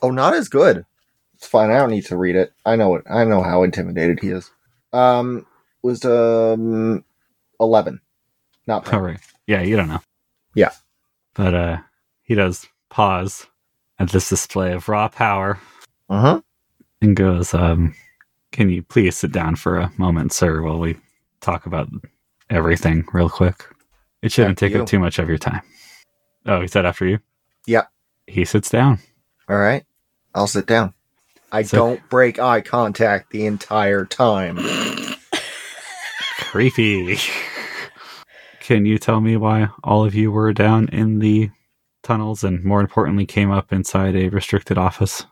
Oh, not as good. It's fine. I don't need to read it. I know it. I know how intimidated he is. Um, was um eleven. Not bad. All right. Yeah, you don't know. Yeah. But uh he does pause at this display of raw power Uh huh. and goes, um, can you please sit down for a moment, sir, while we talk about everything real quick? It shouldn't After take you. up too much of your time. Oh, he said after you? Yeah. He sits down. All right. I'll sit down. I So- don't break eye contact the entire time. Creepy. Can you tell me why all of you were down in the tunnels and more importantly came up inside a restricted office?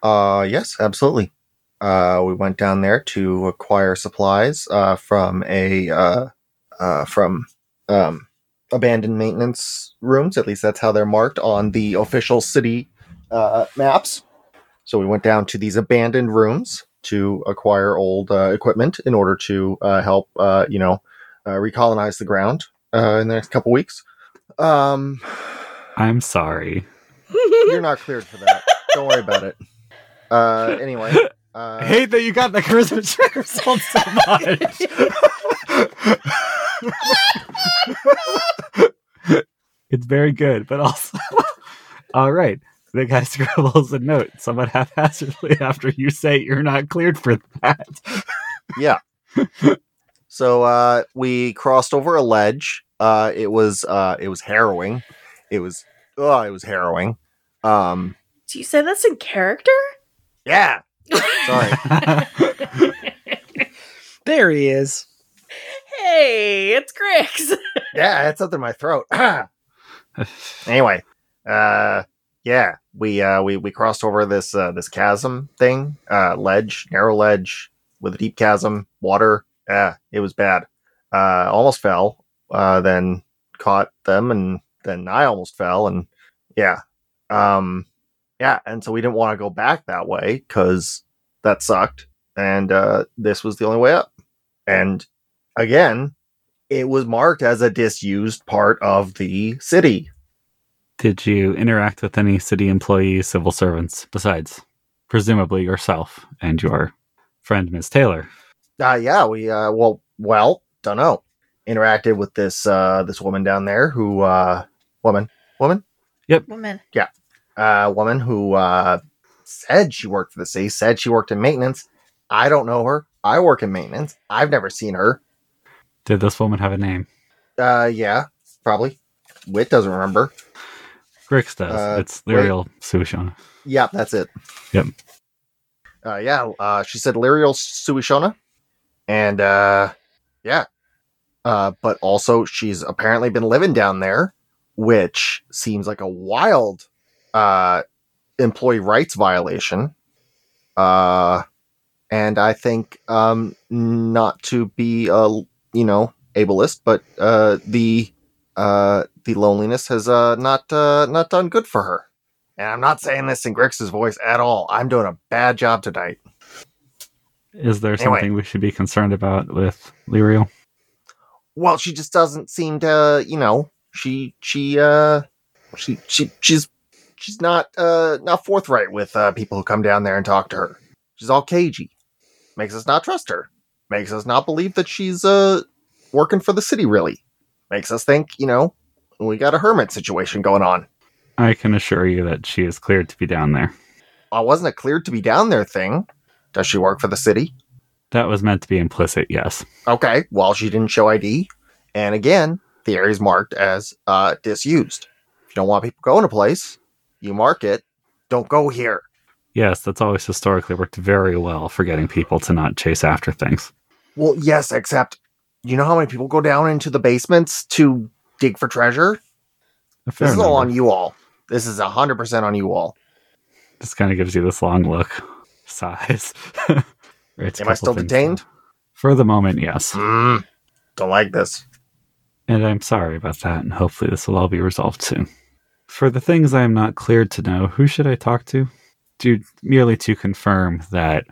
Uh, yes, absolutely. Uh, we went down there to acquire supplies uh, from a uh, uh, from um, abandoned maintenance rooms. At least that's how they're marked on the official city uh, maps. So we went down to these abandoned rooms to acquire old uh, equipment in order to uh, help, uh, you know, uh, recolonize the ground uh, in the next couple weeks. Um, I'm sorry. you're not cleared for that. Don't worry about it. Uh, anyway. Uh, I hate that you got the charisma check result so much. it's very good, but also, all right. The guy scribbles a note somewhat haphazardly after you say you're not cleared for that. yeah. so uh, we crossed over a ledge. Uh, it was uh, it was harrowing. It was oh, it was harrowing. Um, Do you say that's in character? yeah. Sorry. There he is. Hey, it's Grix. yeah, it's up in my throat. anyway, uh, yeah, we uh, we we crossed over this uh, this chasm thing, uh, ledge, narrow ledge with a deep chasm, water. Yeah, it was bad. Uh, almost fell. Uh, then caught them, and then I almost fell, and yeah, um, yeah, and so we didn't want to go back that way because that sucked, and uh, this was the only way up, and again, it was marked as a disused part of the city. Did you interact with any city employees, civil servants, besides presumably yourself and your friend, Miss Taylor? Uh, yeah, we uh, well, well, don't know. Interacted with this uh, this woman down there who uh, woman woman Yep. Woman. Yeah. Uh, woman who uh, said she worked for the city, said she worked in maintenance. I don't know her. I work in maintenance. I've never seen her. Did this woman have a name? Uh, yeah, probably. Wit doesn't remember. Grix does. Uh, it's Lyriel Suishona. Yeah, that's it. Yep. Uh, yeah, uh, she said Lyriel Suishona. And, uh, yeah. Uh, but also she's apparently been living down there, which seems like a wild, uh, employee rights violation. Uh, and I think, um, not to be, a you know, ableist, but, uh, the, uh, the loneliness has, uh, not, uh, not done good for her. And I'm not saying this in Grix's voice at all. I'm doing a bad job tonight. Is there Anyway. something we should be concerned about with Lyriel? Well, she just doesn't seem to, you know, she she uh she she she's she's not uh not forthright with uh people who come down there and talk to her. She's all cagey. Makes us not trust her. Makes us not believe that she's uh working for the city really. Makes us think, you know, we got a hermit situation going on. I can assure you that she is cleared to be down there. I wasn't a cleared to be down there thing. Does she work for the city? That was meant to be implicit, yes. Okay, well, she didn't show ID. And again, the area is marked as uh, disused. If you don't want people going to place, you mark it. Don't go here. Yes, that's always historically worked very well for getting people to not chase after things. Well, yes, except you know how many people go down into the basements to dig for treasure? This is all on you all. This is 100% on you all. This kind of gives you this long look. Size. Am I still detained? down. For the moment, yes. Mm, don't like this. And I'm sorry about that, and hopefully this will all be resolved soon. For the things I am not cleared to know, who should I talk to? Do merely to confirm that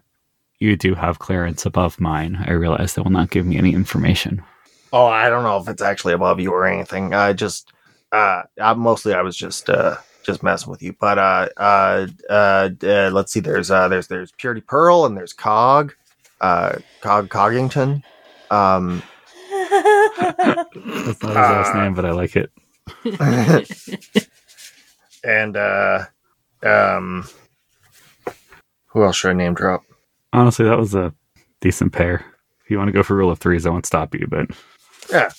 you do have clearance above mine. I realize they will not give me any information. Oh, I don't know if it's actually above you or anything. I just, uh, I, mostly I was just, uh, just messing with you. But, uh, uh, uh, uh let's see. There's, uh, there's, there's Purity Pearl and there's Cog, uh, Cog Coggington. Um, That's not his last Uh, name, but I like it. and, uh, um, who else should I name drop? Honestly, that was a decent pair. If you want to go for rule of threes, I won't stop you, but yeah,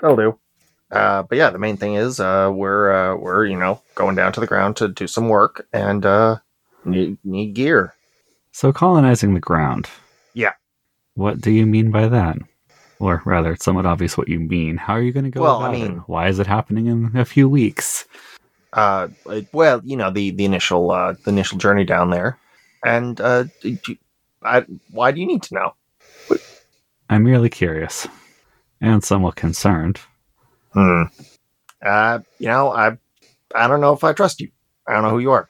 That'll do. Uh, but yeah, the main thing is, uh, we're, uh, we're, you know, going down to the ground to do some work and, uh, need, need gear. so colonizing the ground. Yeah. What do you mean by that? Or rather, it's somewhat obvious what you mean. How are you going to go Well, I mean- it? Why is it happening in a few weeks? uh well you know the the initial uh the initial journey down there and uh I, why do you need to know? I'm merely curious and somewhat concerned. hmm. Uh you know i i don't know if i trust you. I don't know who you are.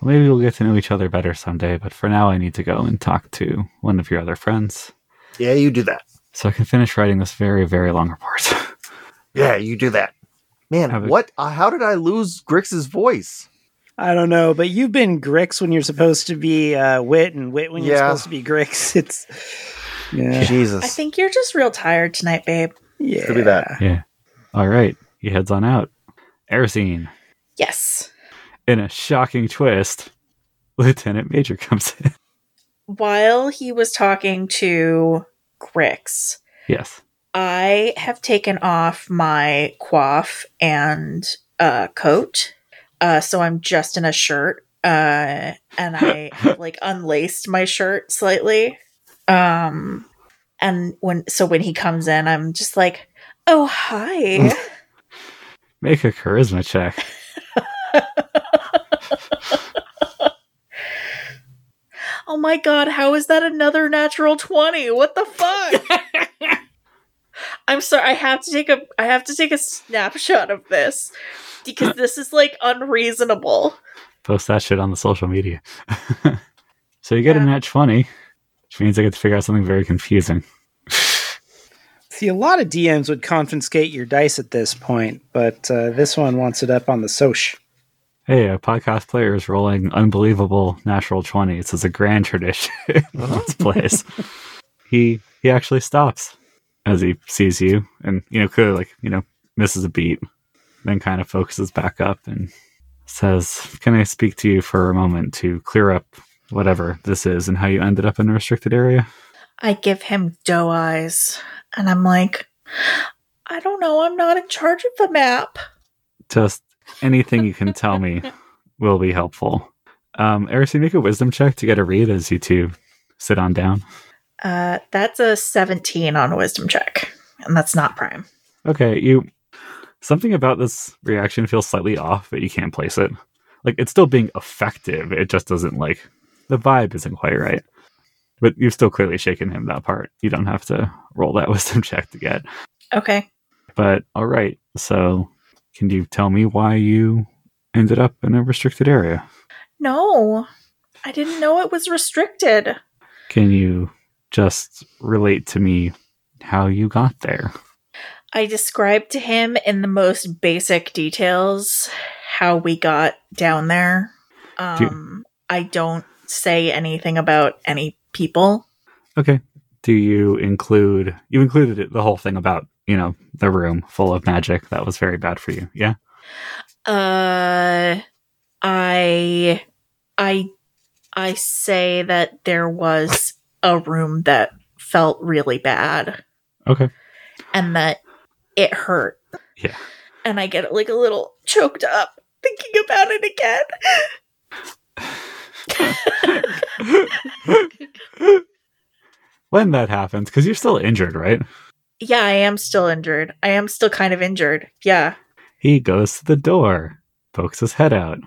Well, maybe we'll get to know each other better someday, but for now, I need to go and talk to one of your other friends. Yeah you do that. So I can finish writing this very, very long report. yeah you do that. Man Have what uh, how did i lose grix's voice I don't know, but you've been Grix when you're supposed to be uh, Wit, and Wit when you're Yeah. supposed to be Grix. It's yeah, jesus I think you're just real tired tonight, babe. yeah. Could be that. yeah. All right. He heads on out. Erisine. Yes. In a shocking twist, Lieutenant Major comes in. While he was talking to Grix, Yes. I have taken off my coif and uh, coat. Uh, so I'm just in a shirt. Uh, and I have like unlaced my shirt slightly. Um, and when, so when he comes in, I'm just like, oh, hi. Make a charisma check. oh my God, how is that another natural 20? What the fuck? I'm sorry, I have to take a, I have to take a snapshot of this because this is like unreasonable. Post that shit on the social media. so you get Yeah. a nat 20, which means I get to figure out something very confusing. See, a lot of DMs would confiscate your dice at this point, but uh, this one wants it up on the soch. Hey, a podcast player is rolling unbelievable natural 20s It's a grand tradition in Let's Plays. He he actually stops as he sees you and, you know, clearly, like, you know, misses a beat, then kind of focuses back up and says, Can I speak to you for a moment to clear up whatever this is and how you ended up in a restricted area? I give him doe eyes, and I'm like, I don't know. I'm not in charge of the map. Just anything you can tell me will be helpful. Um, Erisy, make a wisdom check to get a read as you two sit on down. Uh, that's a 17 on a wisdom check, and that's not prime. Okay, you. Something about this reaction feels slightly off, but you can't place it. Like it's still being effective. It just doesn't like the vibe isn't quite right. But you've still clearly shaken him that part. You don't have to roll that wisdom check to get. Okay. But all right. So, can you tell me why you ended up in a restricted area? No, I didn't know it was restricted. Can you just relate to me how you got there? I described to him in the most basic details how we got down there. Do- Um, I don't say anything about any people. Okay. Do you include you included it, the whole thing about, you know, the room full of magic that was very bad for you. Yeah? Uh, I, I, I say that there was a room that felt really bad Okay. and that it hurt. Yeah. And I get like a little choked up thinking about it again. when that happens, because you're still injured, right? Yeah, I am still injured. I am still kind of injured. Yeah. He goes to the door, pokes his head out.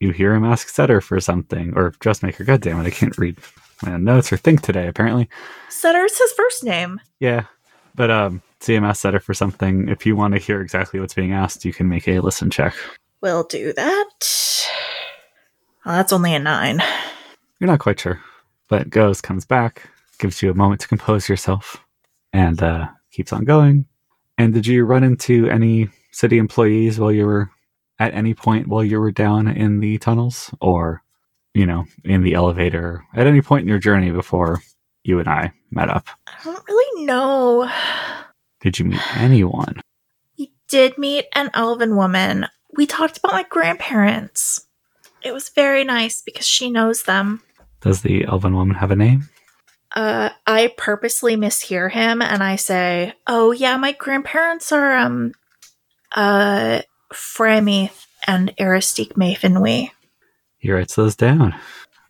You hear him ask Setter for something, or Dressmaker. God damn it, I can't read my notes or think today, apparently. Sutter's his first name. Yeah. But um CMS Setter for something. If you want to hear exactly what's being asked, you can make a listen check. We'll do that. Well, that's only a nine. You're not quite sure. But goes, comes back, gives you a moment to compose yourself, and uh, keeps on going. And did you run into any city employees while you were at any point while you were down in the tunnels? Or, you know, in the elevator at any point in your journey before you and I met up? I don't really know. Did you meet anyone? We did meet an elven woman. We talked about my grandparents. It was very nice because she knows them. Does the elven woman have a name? Uh, I purposely mishear him and I say, "Oh yeah, my grandparents are um, uh, Freymith and Aristique Mayfinwee." He writes those down.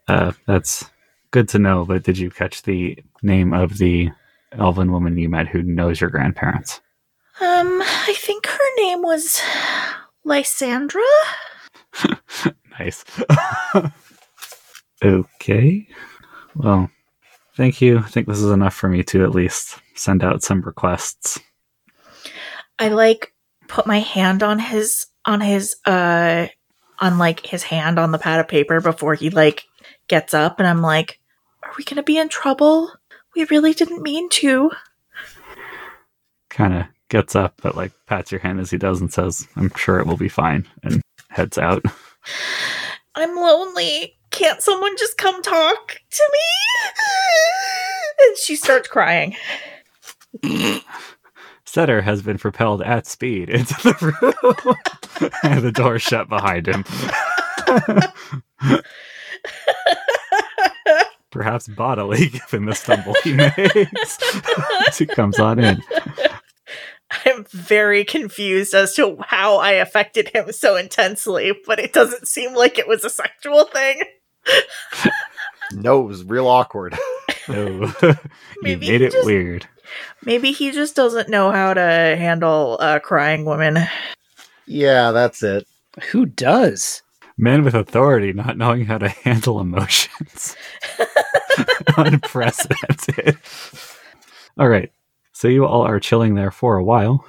Uh, that's good to know, but did you catch the name of the elven woman you met who knows your grandparents? Um, I think her name was Lysandra. nice. okay. Well, thank you. I think this is enough for me to at least send out some requests. I like put my hand on his on his uh on like his hand on the pad of paper before he like gets up and I'm like, are we gonna be in trouble? We really didn't mean to. Kind of gets up, but like pats your hand as he does and says, I'm sure it will be fine, and heads out. I'm lonely. Can't someone just come talk to me? And she starts crying. Setter has been propelled at speed into the room, and the door shut behind him. Perhaps bodily, given the stumble he makes as he comes on in. I'm very confused as to how I affected him so intensely, but it doesn't seem like it was a sexual thing. No, it was real awkward. You Maybe made it just- weird. Maybe he just doesn't know how to handle a crying woman. yeah, that's it. Who does? Men with authority not knowing how to handle emotions. Unprecedented. All right. So you all are chilling there for a while.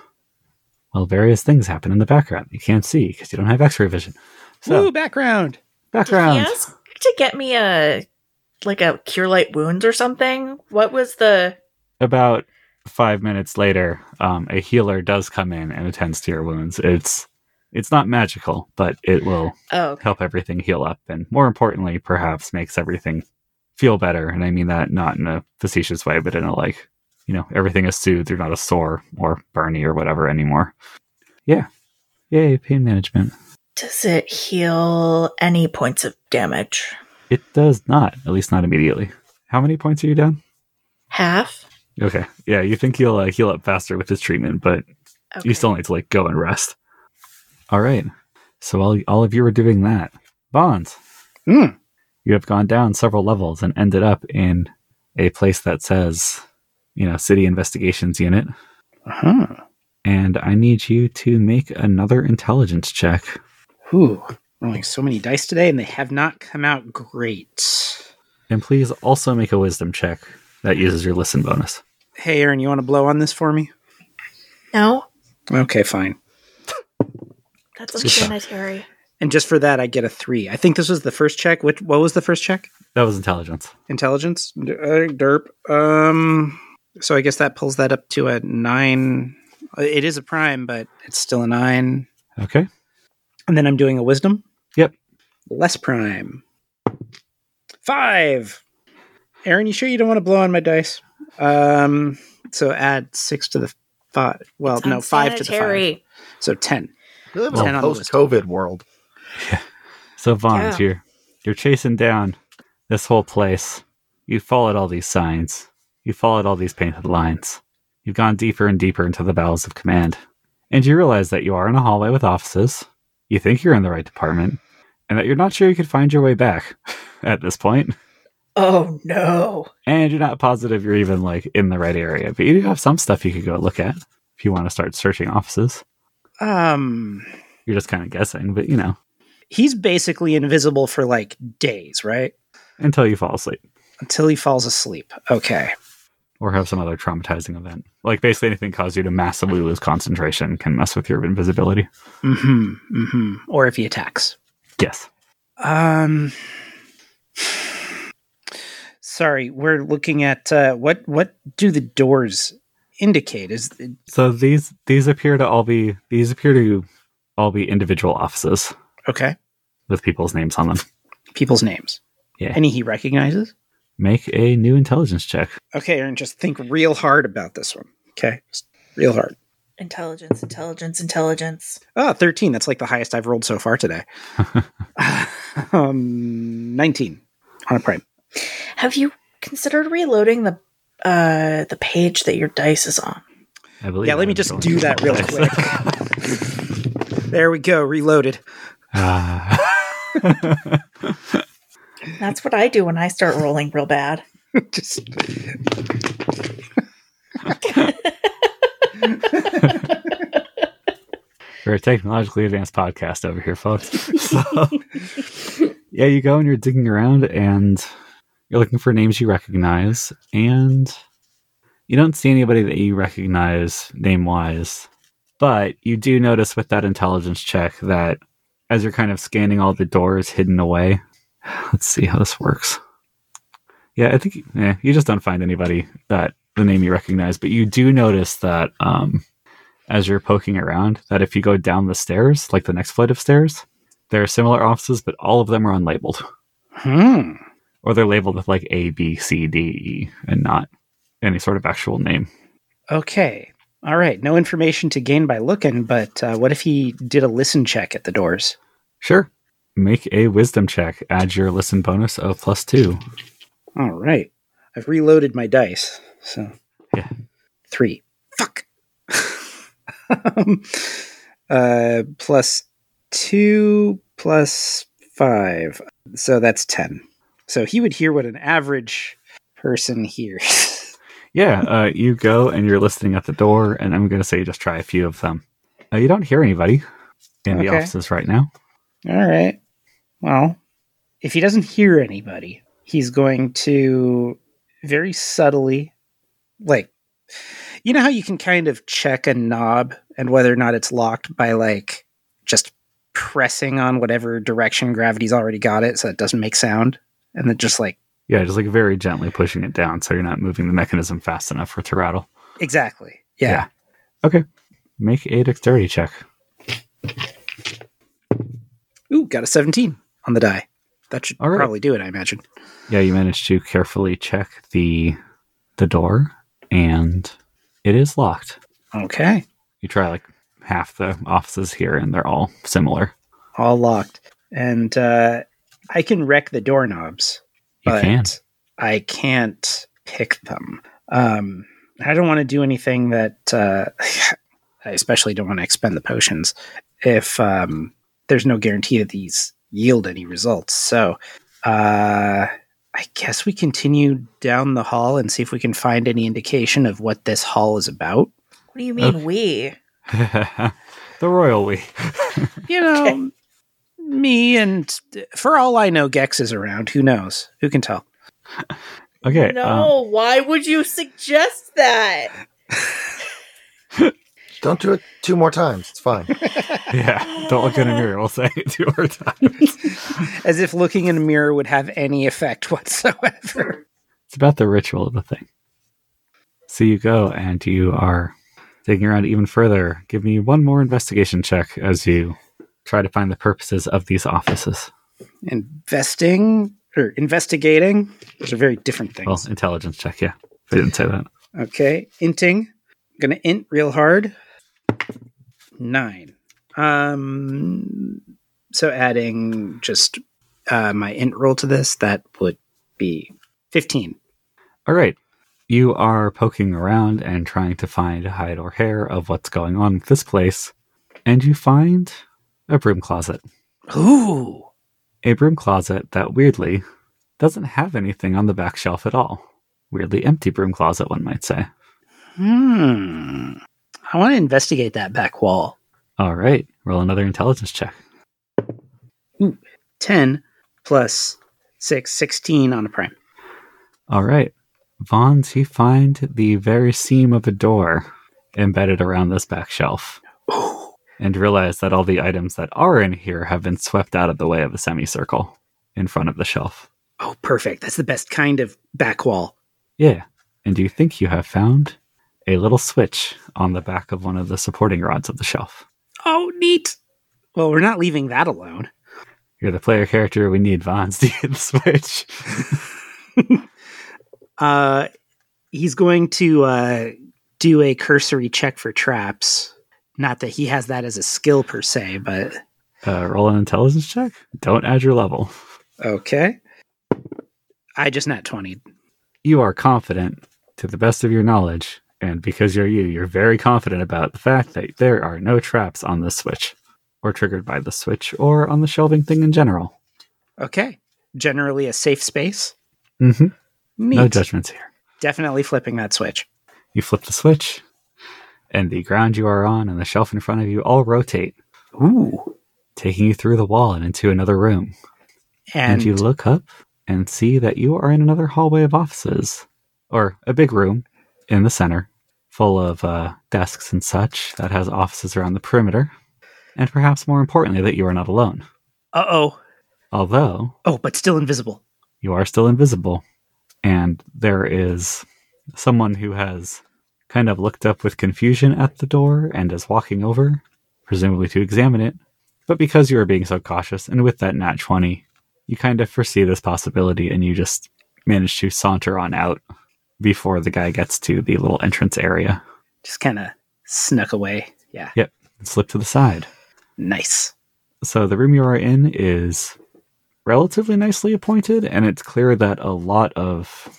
While various things happen in the background you can't see because you don't have X-ray vision. So Woo, background. Did background. he ask to get me a like a cure light wounds or something? What was the About five minutes later, um, a healer does come in and attends to your wounds. It's it's not magical, but it will Oh, okay. help everything heal up, and more importantly, perhaps makes everything feel better. And I mean that not in a facetious way, but in a like, you know, everything is soothed. You're not a sore or burny or whatever anymore. Yeah, yay, pain management. Does it heal any points of damage? It does not, at least not immediately. How many points are you down? Half. Okay. Yeah, you think he'll uh, heal up faster with this treatment, but Okay. you still need to like go and rest. All right. So all all of you are doing that. Vons. Hmm. You have gone down several levels and ended up in a place that says, you know, City Investigations Unit. Uh-huh. And I need you to make another intelligence check. Ooh, rolling so many dice today, and they have not come out great. And please also make a wisdom check that uses your listen bonus. Hey, Erin, you want to blow on this for me? No, Okay, fine. That's Good job. unsanitary. And just for that, I get a three. I think this was the first check. Which what was the first check? That was intelligence. Intelligence. D- uh, derp. Um. So I guess that pulls that up to a nine. Uh, It is a prime, but it's still a nine. Okay. And then I'm doing a wisdom. Yep. Less prime. Five. Erin, you sure you don't want to blow on my dice? Um. So add six to the five. Well, It's no, five to the five. unsanitary. So ten. We live Ten in a on the list. post-COVID world. So Vons, Yeah. you're you're chasing down this whole place. You followed all these signs. You followed all these painted lines. You've gone deeper and deeper into the bowels of command. And you realize that you are in a hallway with offices. You think you're in the right department, and that you're not sure you could find your way back at this point. Oh no. And you're not positive you're even like in the right area. But you do have some stuff you could go look at if you want to start searching offices. Um. You're just kind of guessing, but you know, He's basically invisible for like days, right? until you fall asleep. Until he falls asleep. Okay. or have some other traumatizing event. Like basically anything cause you to massively lose concentration can mess with your invisibility. Mm-hmm. Mm-hmm. Or if he attacks. Yes. Um. Sorry, we're looking at uh, what what do the doors indicate? Is So these these appear to all be these appear to all be individual offices okay? with people's names on them. People's names. Yeah. Any he recognizes. Make a new intelligence check. Okay, and just think real hard about this one. Okay, just real hard. Intelligence, intelligence, intelligence. Ah, 13. That's like the highest I've rolled so far today. um, 19 on a prime. Have you considered reloading the uh the page that your dice is on? I believe. Yeah, let me just do that real roll quick. there we go, reloaded. Ah. That's what I do when I start rolling real bad. just We're a technologically advanced podcast over here, folks. So, yeah, you go and you're digging around and you're looking for names you recognize, and you don't see anybody that you recognize name wise. But you do notice with that intelligence check that as you're kind of scanning all the doors hidden away, let's see how this works. Yeah, I think yeah, you just don't find anybody that the name you recognize, but you do notice that um, as you're poking around that if you go down the stairs, like the next flight of stairs, there are similar offices, but all of them are unlabeled. hmm. Or they're labeled with like A, B, C, D, E, and not any sort of actual name. Okay. All right. No information to gain by looking, but uh, what if he did a listen check at the doors? Sure. Make a wisdom check. Add your listen bonus of plus two. All right. I've reloaded my dice. So, Yeah. Three. Fuck. um, uh, plus two plus five. So that's 10. So he would hear what an average person hears. Yeah, uh, you go and you're listening at the door, and I'm going to say just try a few of them. Uh, you don't hear anybody in the Okay. offices right now. All right. Well, if he doesn't hear anybody, he's going to very subtly, like, you know how you can kind of check a knob and whether or not it's locked by like just pressing on whatever direction gravity's already got it so it doesn't make sound? And then just like, Yeah, just like very gently pushing it down so you're not moving the mechanism fast enough for it to rattle. exactly. Yeah. Yeah. Okay. Make a dexterity check. Ooh, got a 17 on the die. That should right. probably do it, I imagine. Yeah, you managed to carefully check the the door and it is locked. Okay. You try like half the offices here and they're all similar. All locked. And uh, I can wreck the doorknobs. You but can. I can't pick them. Um, I don't want to do anything that uh, I especially don't want to expend the potions if um, there's no guarantee that these yield any results. So uh, I guess we continue down the hall and see if we can find any indication of what this hall is about. What do you mean Okay. we? the royal we. You know, Okay. Me and for all I know, Gex is around. Who knows? Who can tell? Okay. um, no, why would you suggest that? Don't do it two more times. It's fine. yeah. Don't look in a mirror. We'll say it two more times. As if looking in a mirror would have any effect whatsoever. It's about the ritual of the thing. So you go and you are digging around even further. Give me one more investigation check as you try to find the purposes of these offices. Investing or investigating, those are very different things. Well, intelligence check, yeah. If I didn't say that. Okay, inting. gonna int real hard. Nine. Um, so adding just uh, my int roll to this, that would be fifteen. All right. You are poking around and trying to find hide or hair of what's going on with this place, and you find a broom closet. Ooh, A broom closet that weirdly doesn't have anything on the back shelf at all. Weirdly empty broom closet, one might say. hmm. I want to investigate that back wall. All right. Roll another intelligence check. Ooh, Ten plus six, 16 on a prime. All right. Vons, you find the very seam of a door embedded around this back shelf Ooh, and realize that all the items that are in here have been swept out of the way of a semicircle in front of the shelf. oh, perfect. That's the best kind of back wall. Yeah. And do you think you have found a little switch on the back of one of the supporting rods of the shelf. Oh, neat. Well, we're not leaving that alone. You're the player character we need, Vons, to get the switch. Uh, he's going to uh, do a cursory check for traps. Not that he has that as a skill per se, but Uh, roll an intelligence check. Don't add your level. okay. I just not 20. You are confident to the best of your knowledge, and because you're you, you're very confident about the fact that there are no traps on this switch, or triggered by the switch, or on the shelving thing in general. Okay. Generally a safe space. Mm-hmm. Neat. No judgments here. Definitely flipping that switch. You flip the switch, and the ground you are on and the shelf in front of you all rotate, Ooh. taking you through the wall and into another room. And, and you look up and see that you are in another hallway of offices, or a big room in the center, full of uh, desks and such that has offices around the perimeter, and perhaps more importantly, that you are not alone. uh oh. Although Oh, but still invisible. you are still invisible, and there is someone who has kind of looked up with confusion at the door and is walking over, presumably to examine it. But because you are being so cautious, and with that nat 20, you kind of foresee this possibility and you just manage to saunter on out before the guy gets to the little entrance area Just kind of snuck away. Yeah. and slip to the side. Nice. So the room you are in is relatively nicely appointed, and it's clear that a lot of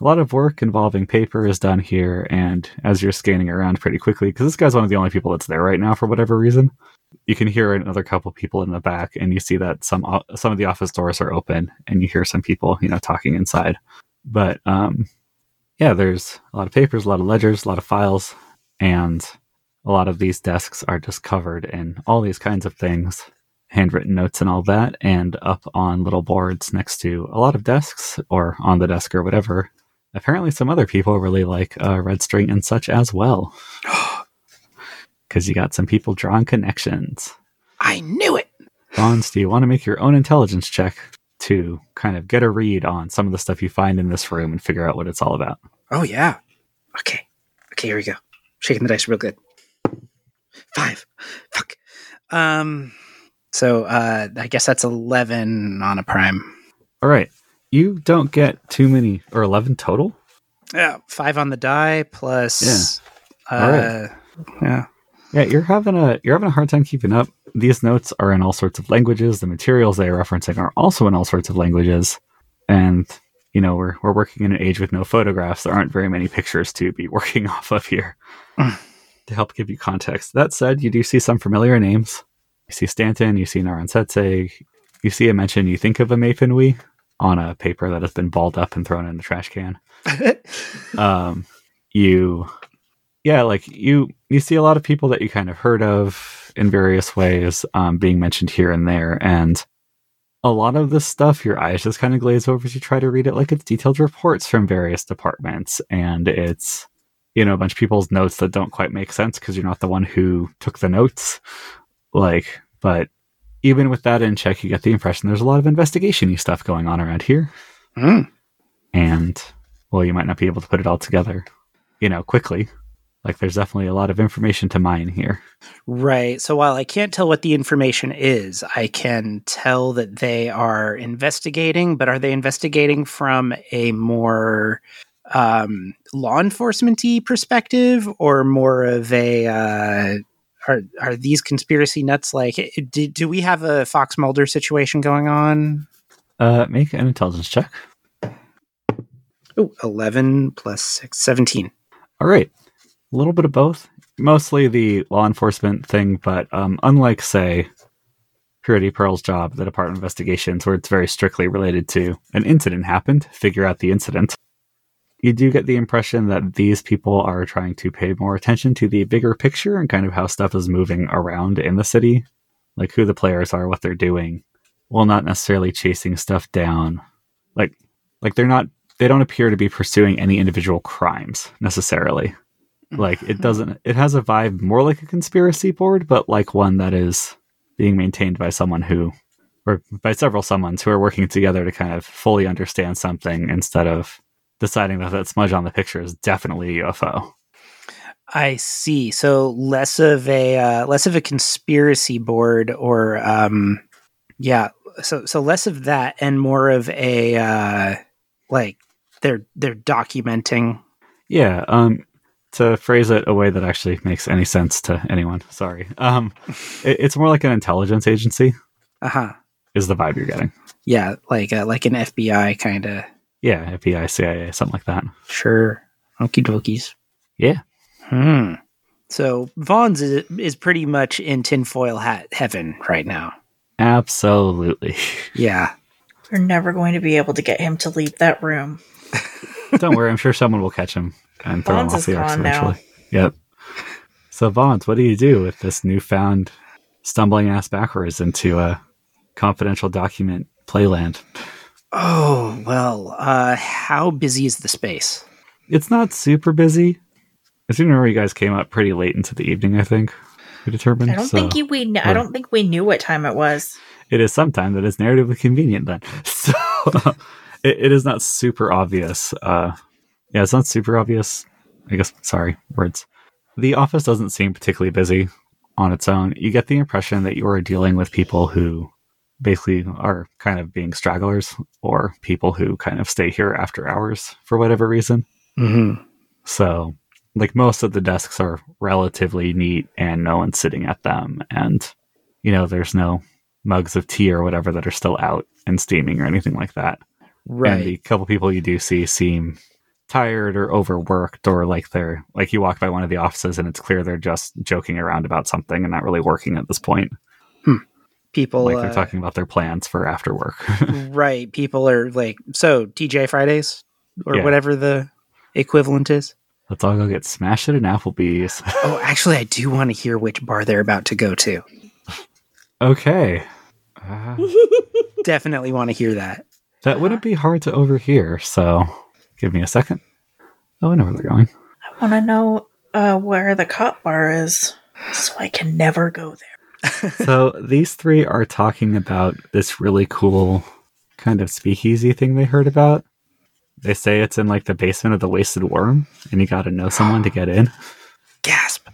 a lot of work involving paper is done here. And as you're scanning around pretty quickly, because this guy's one of the only people that's there right now for whatever reason, you can hear another couple people in the back, and you see that some some of the office doors are open, and you hear some people, you know, talking inside. But um, yeah, there's a lot of papers, a lot of ledgers, a lot of files, and a lot of these desks are just covered in all these kinds of things handwritten notes and all that and up on little boards next to a lot of desks or on the desk or whatever apparently some other people really like uh, red string and such as well because you got some people drawing connections I knew it. Vons, do you want to make your own intelligence check to kind of get a read on some of the stuff you find in this room and figure out what it's all about Oh, yeah. Okay. Okay, here we go. Shaking the dice real good. Five. Fuck. Um, so uh, I guess that's 11 on a prime. all right you don't get too many or 11 total Yeah. Five on the die plus. All Uh, right. Yeah. Yeah, you're having a you're having a hard time keeping up. These notes are in all sorts of languages. The materials they are referencing are also in all sorts of languages, and you know, we're we're working in an age with no photographs. There aren't very many pictures to be working off of here to help give you context. That said, you do see some familiar names. You see Stanton, you see Naran Setseg, you see a mention you think of a Mapenwi on a paper that has been balled up and thrown in the trash can. Um, you, yeah, like you, you see a lot of people that you kind of heard of in various ways um, being mentioned here and there, and a lot of this stuff your eyes just kind of glaze over as you try to read it, like it's detailed reports from various departments, and it's you know a bunch of people's notes that don't quite make sense because you're not the one who took the notes, like, but. Even with that in check, you get the impression there's a lot of investigation-y stuff going on around here Mm. and well you might not be able to put it all together you know quickly like there's definitely a lot of information to mine here Right. So while I can't tell what the information is, I can tell that they are investigating, but are they investigating from a more um, law enforcement perspective or more of a. Uh, are, are these conspiracy nuts? Like do, do we have a fox mulder situation going on? Uh make an intelligence check. Oh 11 plus 6 17 all right. A little bit of both. Mostly the law enforcement thing but um unlike say purity pearl's job the department of investigations where it's very strictly related to an incident happened figure out the incident you do get the impression that these people are trying to pay more attention to the bigger picture and kind of how stuff is moving around in the city, like who the players are, what they're doing, while not necessarily chasing stuff down. Like, like they're not, they don't appear to be pursuing any individual crimes necessarily. Like it doesn't, it has a vibe more like a conspiracy board, but like one that is being maintained by someone who, or by several someones who are working together to kind of fully understand something instead of deciding that that smudge on the picture is definitely a UFO. I see. So less of a uh, less of a conspiracy board, or um, yeah. So so less of that, and more of a uh, like they're they're documenting. Yeah. Um. To phrase it a way that actually makes any sense to anyone. Sorry. Um. It, it's more like an intelligence agency. Uh huh. Is the vibe you're getting? Yeah, like uh, like an FBI kind of. Yeah. FBI, CIA, something like that. Sure. Okie dokies. Yeah. Hmm. So Vons is, is pretty much in tinfoil hat heaven right now. Absolutely. Yeah. We're never going to be able to get him to leave that room. Don't worry. I'm sure someone will catch him and throw him off the arcs gone now. eventually. Yep. So Vons, what do you do with this newfound stumbling ass backwards into a confidential document playland? Oh well. Uh, how busy is the space? It's not super busy. I seem to remember you guys came up pretty late into the evening. I think we determined. I don't so think you, we. kn- I don't think we knew what time it was. it is sometime that is narratively convenient. Then, so it, it is not super obvious. Uh, yeah, it's not super obvious. I guess. Sorry, words. The office doesn't seem particularly busy on its own. You get the impression that you are dealing with people who basically are kind of being stragglers or people who kind of stay here after hours for whatever reason. Mm-hmm. So, like most of the desks are relatively neat and no one's sitting at them. And, you know, there's no mugs of tea or whatever that are still out and steaming or anything like that. Right. And the couple people you do see seem tired or overworked or like they're like you walk by one of the offices and it's clear they're just joking around about something and not really working at this point. People like they're uh, talking about their plans for after work. right people are like so tj fridays or Yeah. whatever the equivalent is Let's all go get smashed at an Applebee's. oh actually i do want to hear which bar they're about to go to okay. Uh, definitely want to hear that that wouldn't be hard to overhear, so give me a second. Oh, I know where they're going. I want to know uh, where the cop bar is, so I can never go there. So these three are talking about this really cool kind of speakeasy thing they heard about. They say it's in like the basement of the Wasted Worm, and you got to know someone to get in. gasp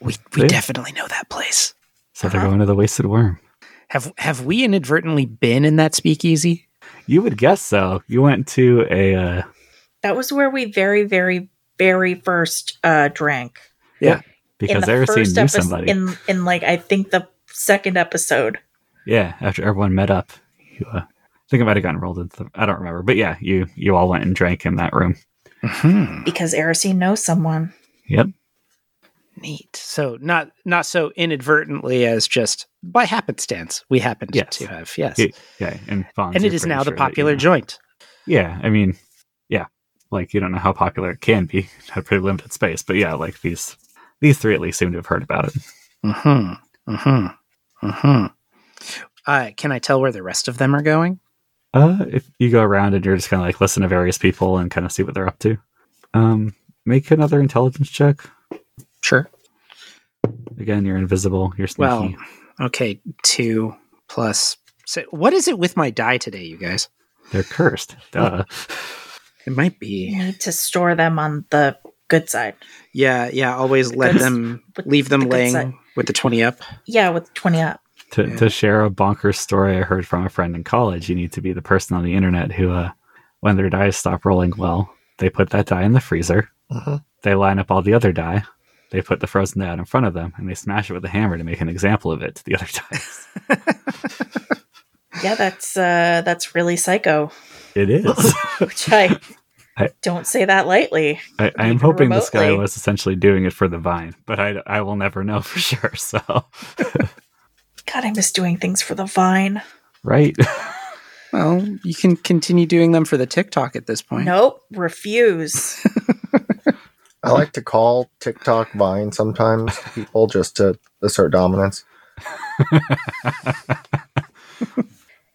we we Yeah. definitely know that place So they're Uh-huh. going to the Wasted Worm. have have we inadvertently been in that speakeasy You would guess so. You went to a uh, That was where we very, very, very first uh, drank. Because in the Erisine first knew somebody. in in like I think the second episode. yeah, after everyone met up, you uh, think I might have gotten rolled into. The, I don't remember, but yeah, you you all went and drank in that room. Mhm. Because Erisine knows someone. Yep. Neat. So not not so inadvertently as just by happenstance we happened Yes. to have yes, Yeah, yeah, and Vons, and it you're is pretty now the sure that you popular know. joint. Yeah, I mean, yeah, like you don't know how popular it can be. It had pretty limited space, but yeah, like these these three at least seem to have heard about it. Hmm. Hmm. Hmm. Uh, can I tell where the rest of them are going? Uh, if you go around and you're just kind of like listen to various people and kind of see what they're up to, um, make another intelligence check. Sure. Again, you're invisible. You're sneaky. Well, okay, two plus. So what is it with my die today, you guys? they're cursed. Duh. It might You be. need to store them on the good side. Yeah, yeah. Always The let good- them leave them the laying with the twenty up. Yeah, with 20 up. to, Yeah. to share a bonkers story I heard from a friend in college, you need to be the person on the internet who, uh, when their dice stop rolling well, they put that die in the freezer. Mhm. They line up all the other die. They put the frozen die out in front of them, and they smash it with a hammer to make an example of it to the other dice. Yeah, that's uh that's really psycho. it is. Which I, I- don't say that lightly. I, I am Even hoping this guy was essentially doing it for the vine, but I, I will never know for sure. So, God, I miss doing things for the vine. right? Well, you can continue doing them for the TikTok at this point. Nope, refuse. I like to call TikTok Vine sometimes people just to assert dominance.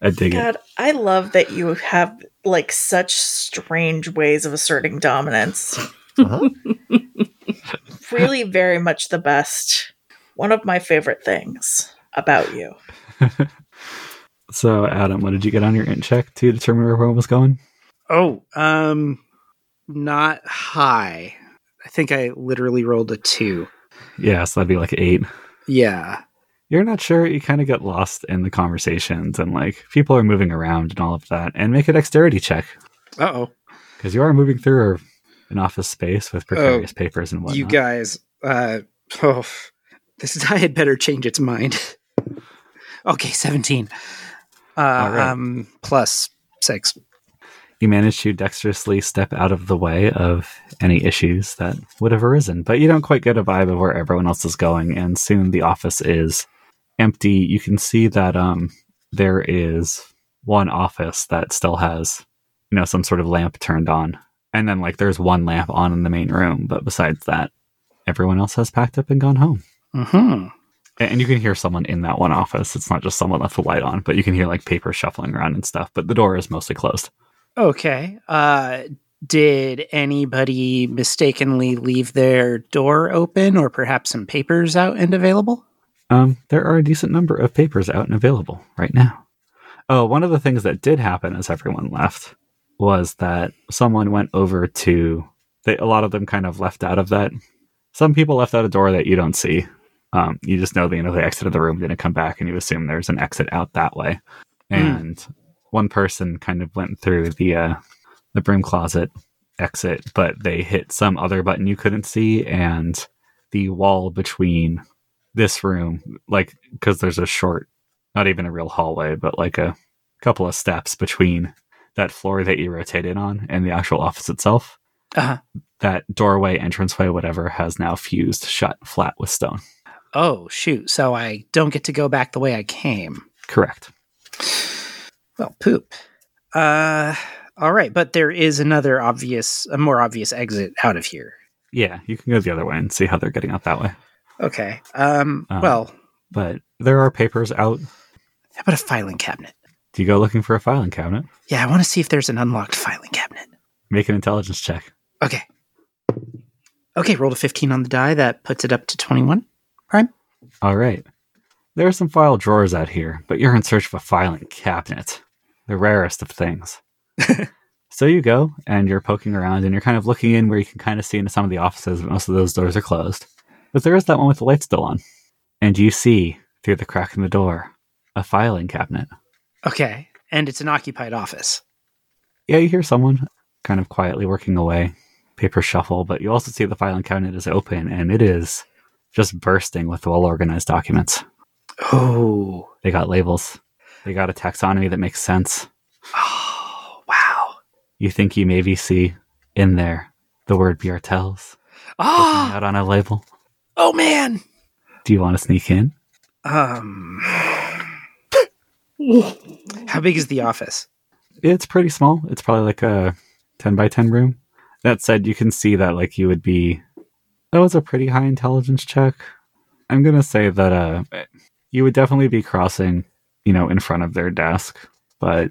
I dig it. God, I love that you have like such strange ways of asserting dominance. Uh-huh. really, very much the best. One of my favorite things about you. So, Adam, what did you get on your int check to determine where everyone was going? Oh, um, not high. I think I literally rolled a two. Yeah, so that'd be like eight. Yeah. You're not sure, you kind of get lost in the conversations and like people are moving around and all of that. And make a dexterity check Uh oh. because you are moving through an office space with precarious papers and whatnot. You guys, uh, oh, this die had better change its mind. okay, 17. Uh, right. um, plus six. you manage to dexterously step out of the way of any issues that would have arisen, but you don't quite get a vibe of where everyone else is going. And soon the office is empty. You can see that um, there is one office that still has, you know, some sort of lamp turned on, and then like there's one lamp on in the main room. But besides that, everyone else has packed up and gone home. hmm A- And you can hear someone in that one office. It's not just someone left the light on, but you can hear like paper shuffling around and stuff. But the door is mostly closed. Okay. Uh, did anybody mistakenly leave their door open or perhaps some papers out and available? Um, there are a decent number of papers out and available right now. Oh, one of the things that did happen as everyone left was that someone went over to. They, a lot of them kind of left out of that. Some people left out a door that you don't see. Um, you just know that you know they exited the room, didn't come back, and you assume there's an exit out that way. And one person kind of went through the uh, the broom closet exit, but they hit some other button you couldn't see, and the wall between this room, like, because there's a short, not even a real hallway, but like a couple of steps between that floor that you rotated on and the actual office itself. Uh-huh. That doorway, entranceway, whatever, has now fused shut flat with stone. Oh, shoot. So I don't get to go back the way I came. Correct. Well, poop. Uh, all right. But there is another obvious, a more obvious exit out of here. Yeah, you can go the other way and see how they're getting out that way. Okay. Um, Um, well, But there are papers out. how about a filing cabinet? Do you go looking for a filing cabinet? Yeah, I want to see if there's an unlocked filing cabinet. Make an intelligence check. Okay. Okay, rolled a 15 on the die. That puts it up to 21. Prime? All right. There are some file drawers out here, but you're in search of a filing cabinet, the rarest of things. so you go and you're poking around and you're kind of looking in where you can kind of see into some of the offices, but most of those doors are closed. But there is that one with the light still on. And you see through the crack in the door a filing cabinet. Okay. And it's an occupied office. Yeah, you hear someone kind of quietly working away, paper shuffle, but you also see the filing cabinet is open and it is just bursting with well organized documents. Oh. They got labels. They got a taxonomy that makes sense. Oh, wow. You think you maybe see in there the word Bjartels Ah, out on a label. Oh man. Do you want to sneak in? Um, how big is the office? It's pretty small. It's probably like a 10 by 10 room. That said, you can see that like you would be that was a pretty high intelligence check. I'm going to say that uh you would definitely be crossing, you know, in front of their desk, but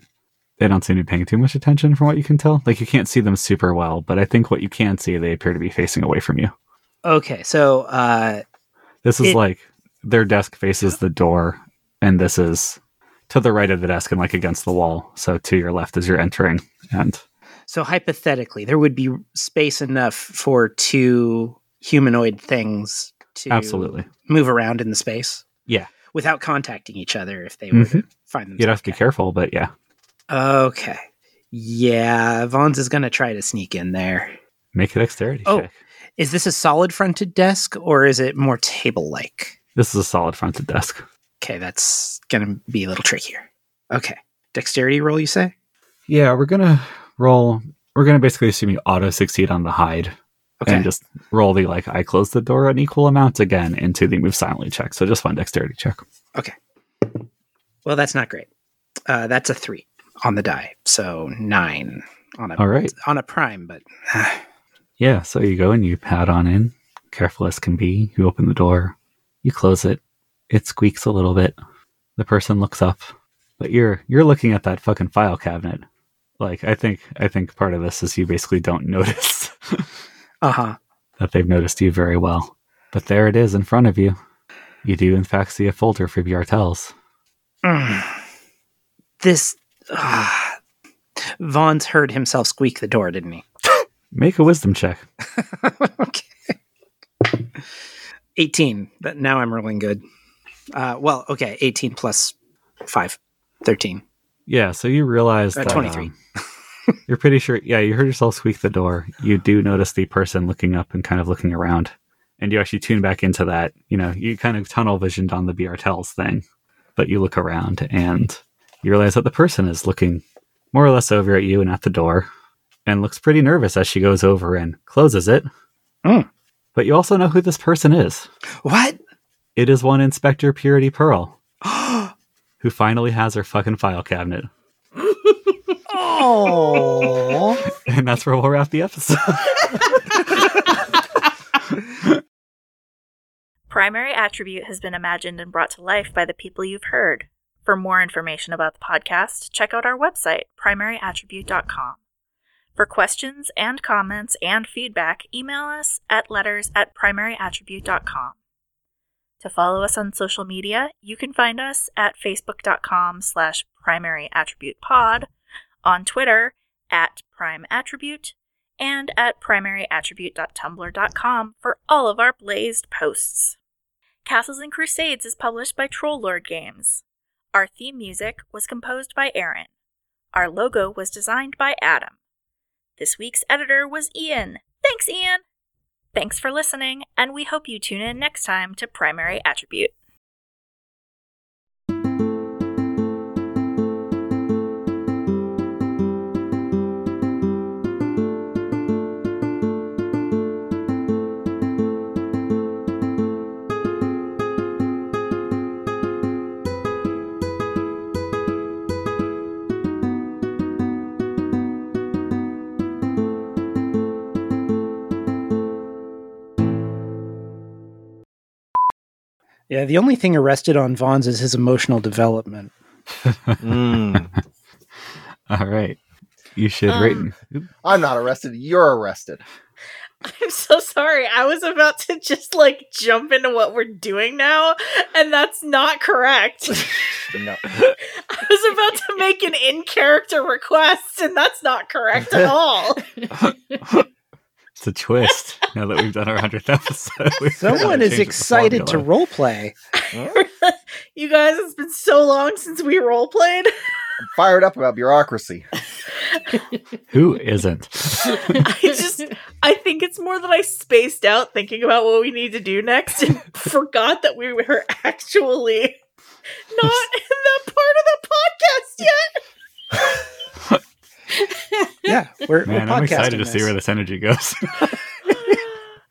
they don't seem to be paying too much attention from what you can tell. Like you can't see them super well, but I think what you can see they appear to be facing away from you. Okay, so uh, This is It- like their desk faces the door and this is to the right of the desk and like against the wall. So to your left as you're entering and so hypothetically, there would be space enough for two humanoid things to absolutely. move around in the space. Yeah. without contacting each other if they were to find themselves. You'd have to be careful, but yeah. Okay. Yeah, Vons is going to try to sneak in there. Make a dexterity Oh. check. Is this a solid fronted desk or is it more table like? This is a solid fronted desk. Okay, that's going to be a little trickier. Okay. Dexterity roll, you say? Yeah, we're gonna roll. We're gonna basically assume you auto succeed on the hide, Okay. and just roll the like I close the door an equal amount again into the move silently check. So just one dexterity check. Okay. Well, that's not great. Uh, that's a three on the die. So nine on a, All right. on a prime, but Yeah. So you go and you pad on in, careful as can be. You open the door, you close it. It squeaks a little bit. The person looks up, but you're you're looking at that fucking file cabinet. Like I think I think part of this is you basically don't notice. uh huh. that they've noticed you very well. But there it is in front of you. You do, in fact, see a folder for Bjartels. This. ah. Vons heard himself squeak the door, didn't he? Make a wisdom check. okay. 18. But now I'm rolling good. Uh, well, okay. 18 plus 5. 13. Yeah, so you realize Uh, that 23. um, you're pretty sure. Yeah, you heard yourself squeak the door. You do notice the person looking up and kind of looking around, and you actually tune back into that. You know, you kind of tunnel visioned on the Bjartels thing, but you look around and you realize that the person is looking more or less over at you and at the door, and looks pretty nervous as she goes over and closes it. Mm. But you also know who this person is. What? It is one Inspector Purity Pearl, who finally has her fucking file cabinet. oh. And that's where we'll wrap the episode. Primary Attribute has been imagined and brought to life by the people you've heard. For more information about the podcast, check out our website, primaryattribute.com. For questions and comments and feedback, email us at letters at primaryattribute.com. To follow us on social media, you can find us at facebook.com slash primaryattributepod, on Twitter at primeattribute, and at primaryattribute.tumblr.com for all of our blazed posts. Castles and Crusades is published by Troll Lord Games. Our theme music was composed by Erin. Our logo was designed by Adam. This week's editor was Ian. Thanks, Ian! Thanks for listening, and we hope you tune in next time to Primary Attribute. Yeah, the only thing arrested on Vons is his emotional development. Mm. All right. You should rate. Um, I'm not arrested. You're arrested. I'm so sorry. I was about to just like jump into what we're doing now, and that's not correct. No. I was about to make an in character request, and that's not correct at all. It's a twist. now that we've done our hundredth episode, Someone is excited to formula. role play. you guys, it's been so long since we role played. I'm fired up about bureaucracy. Who isn't? I just, I think it's more that I spaced out thinking about what we need to do next and forgot that we were actually not in that part of the podcast yet. Yeah, we're, Man, we're I'm excited to see where this energy goes.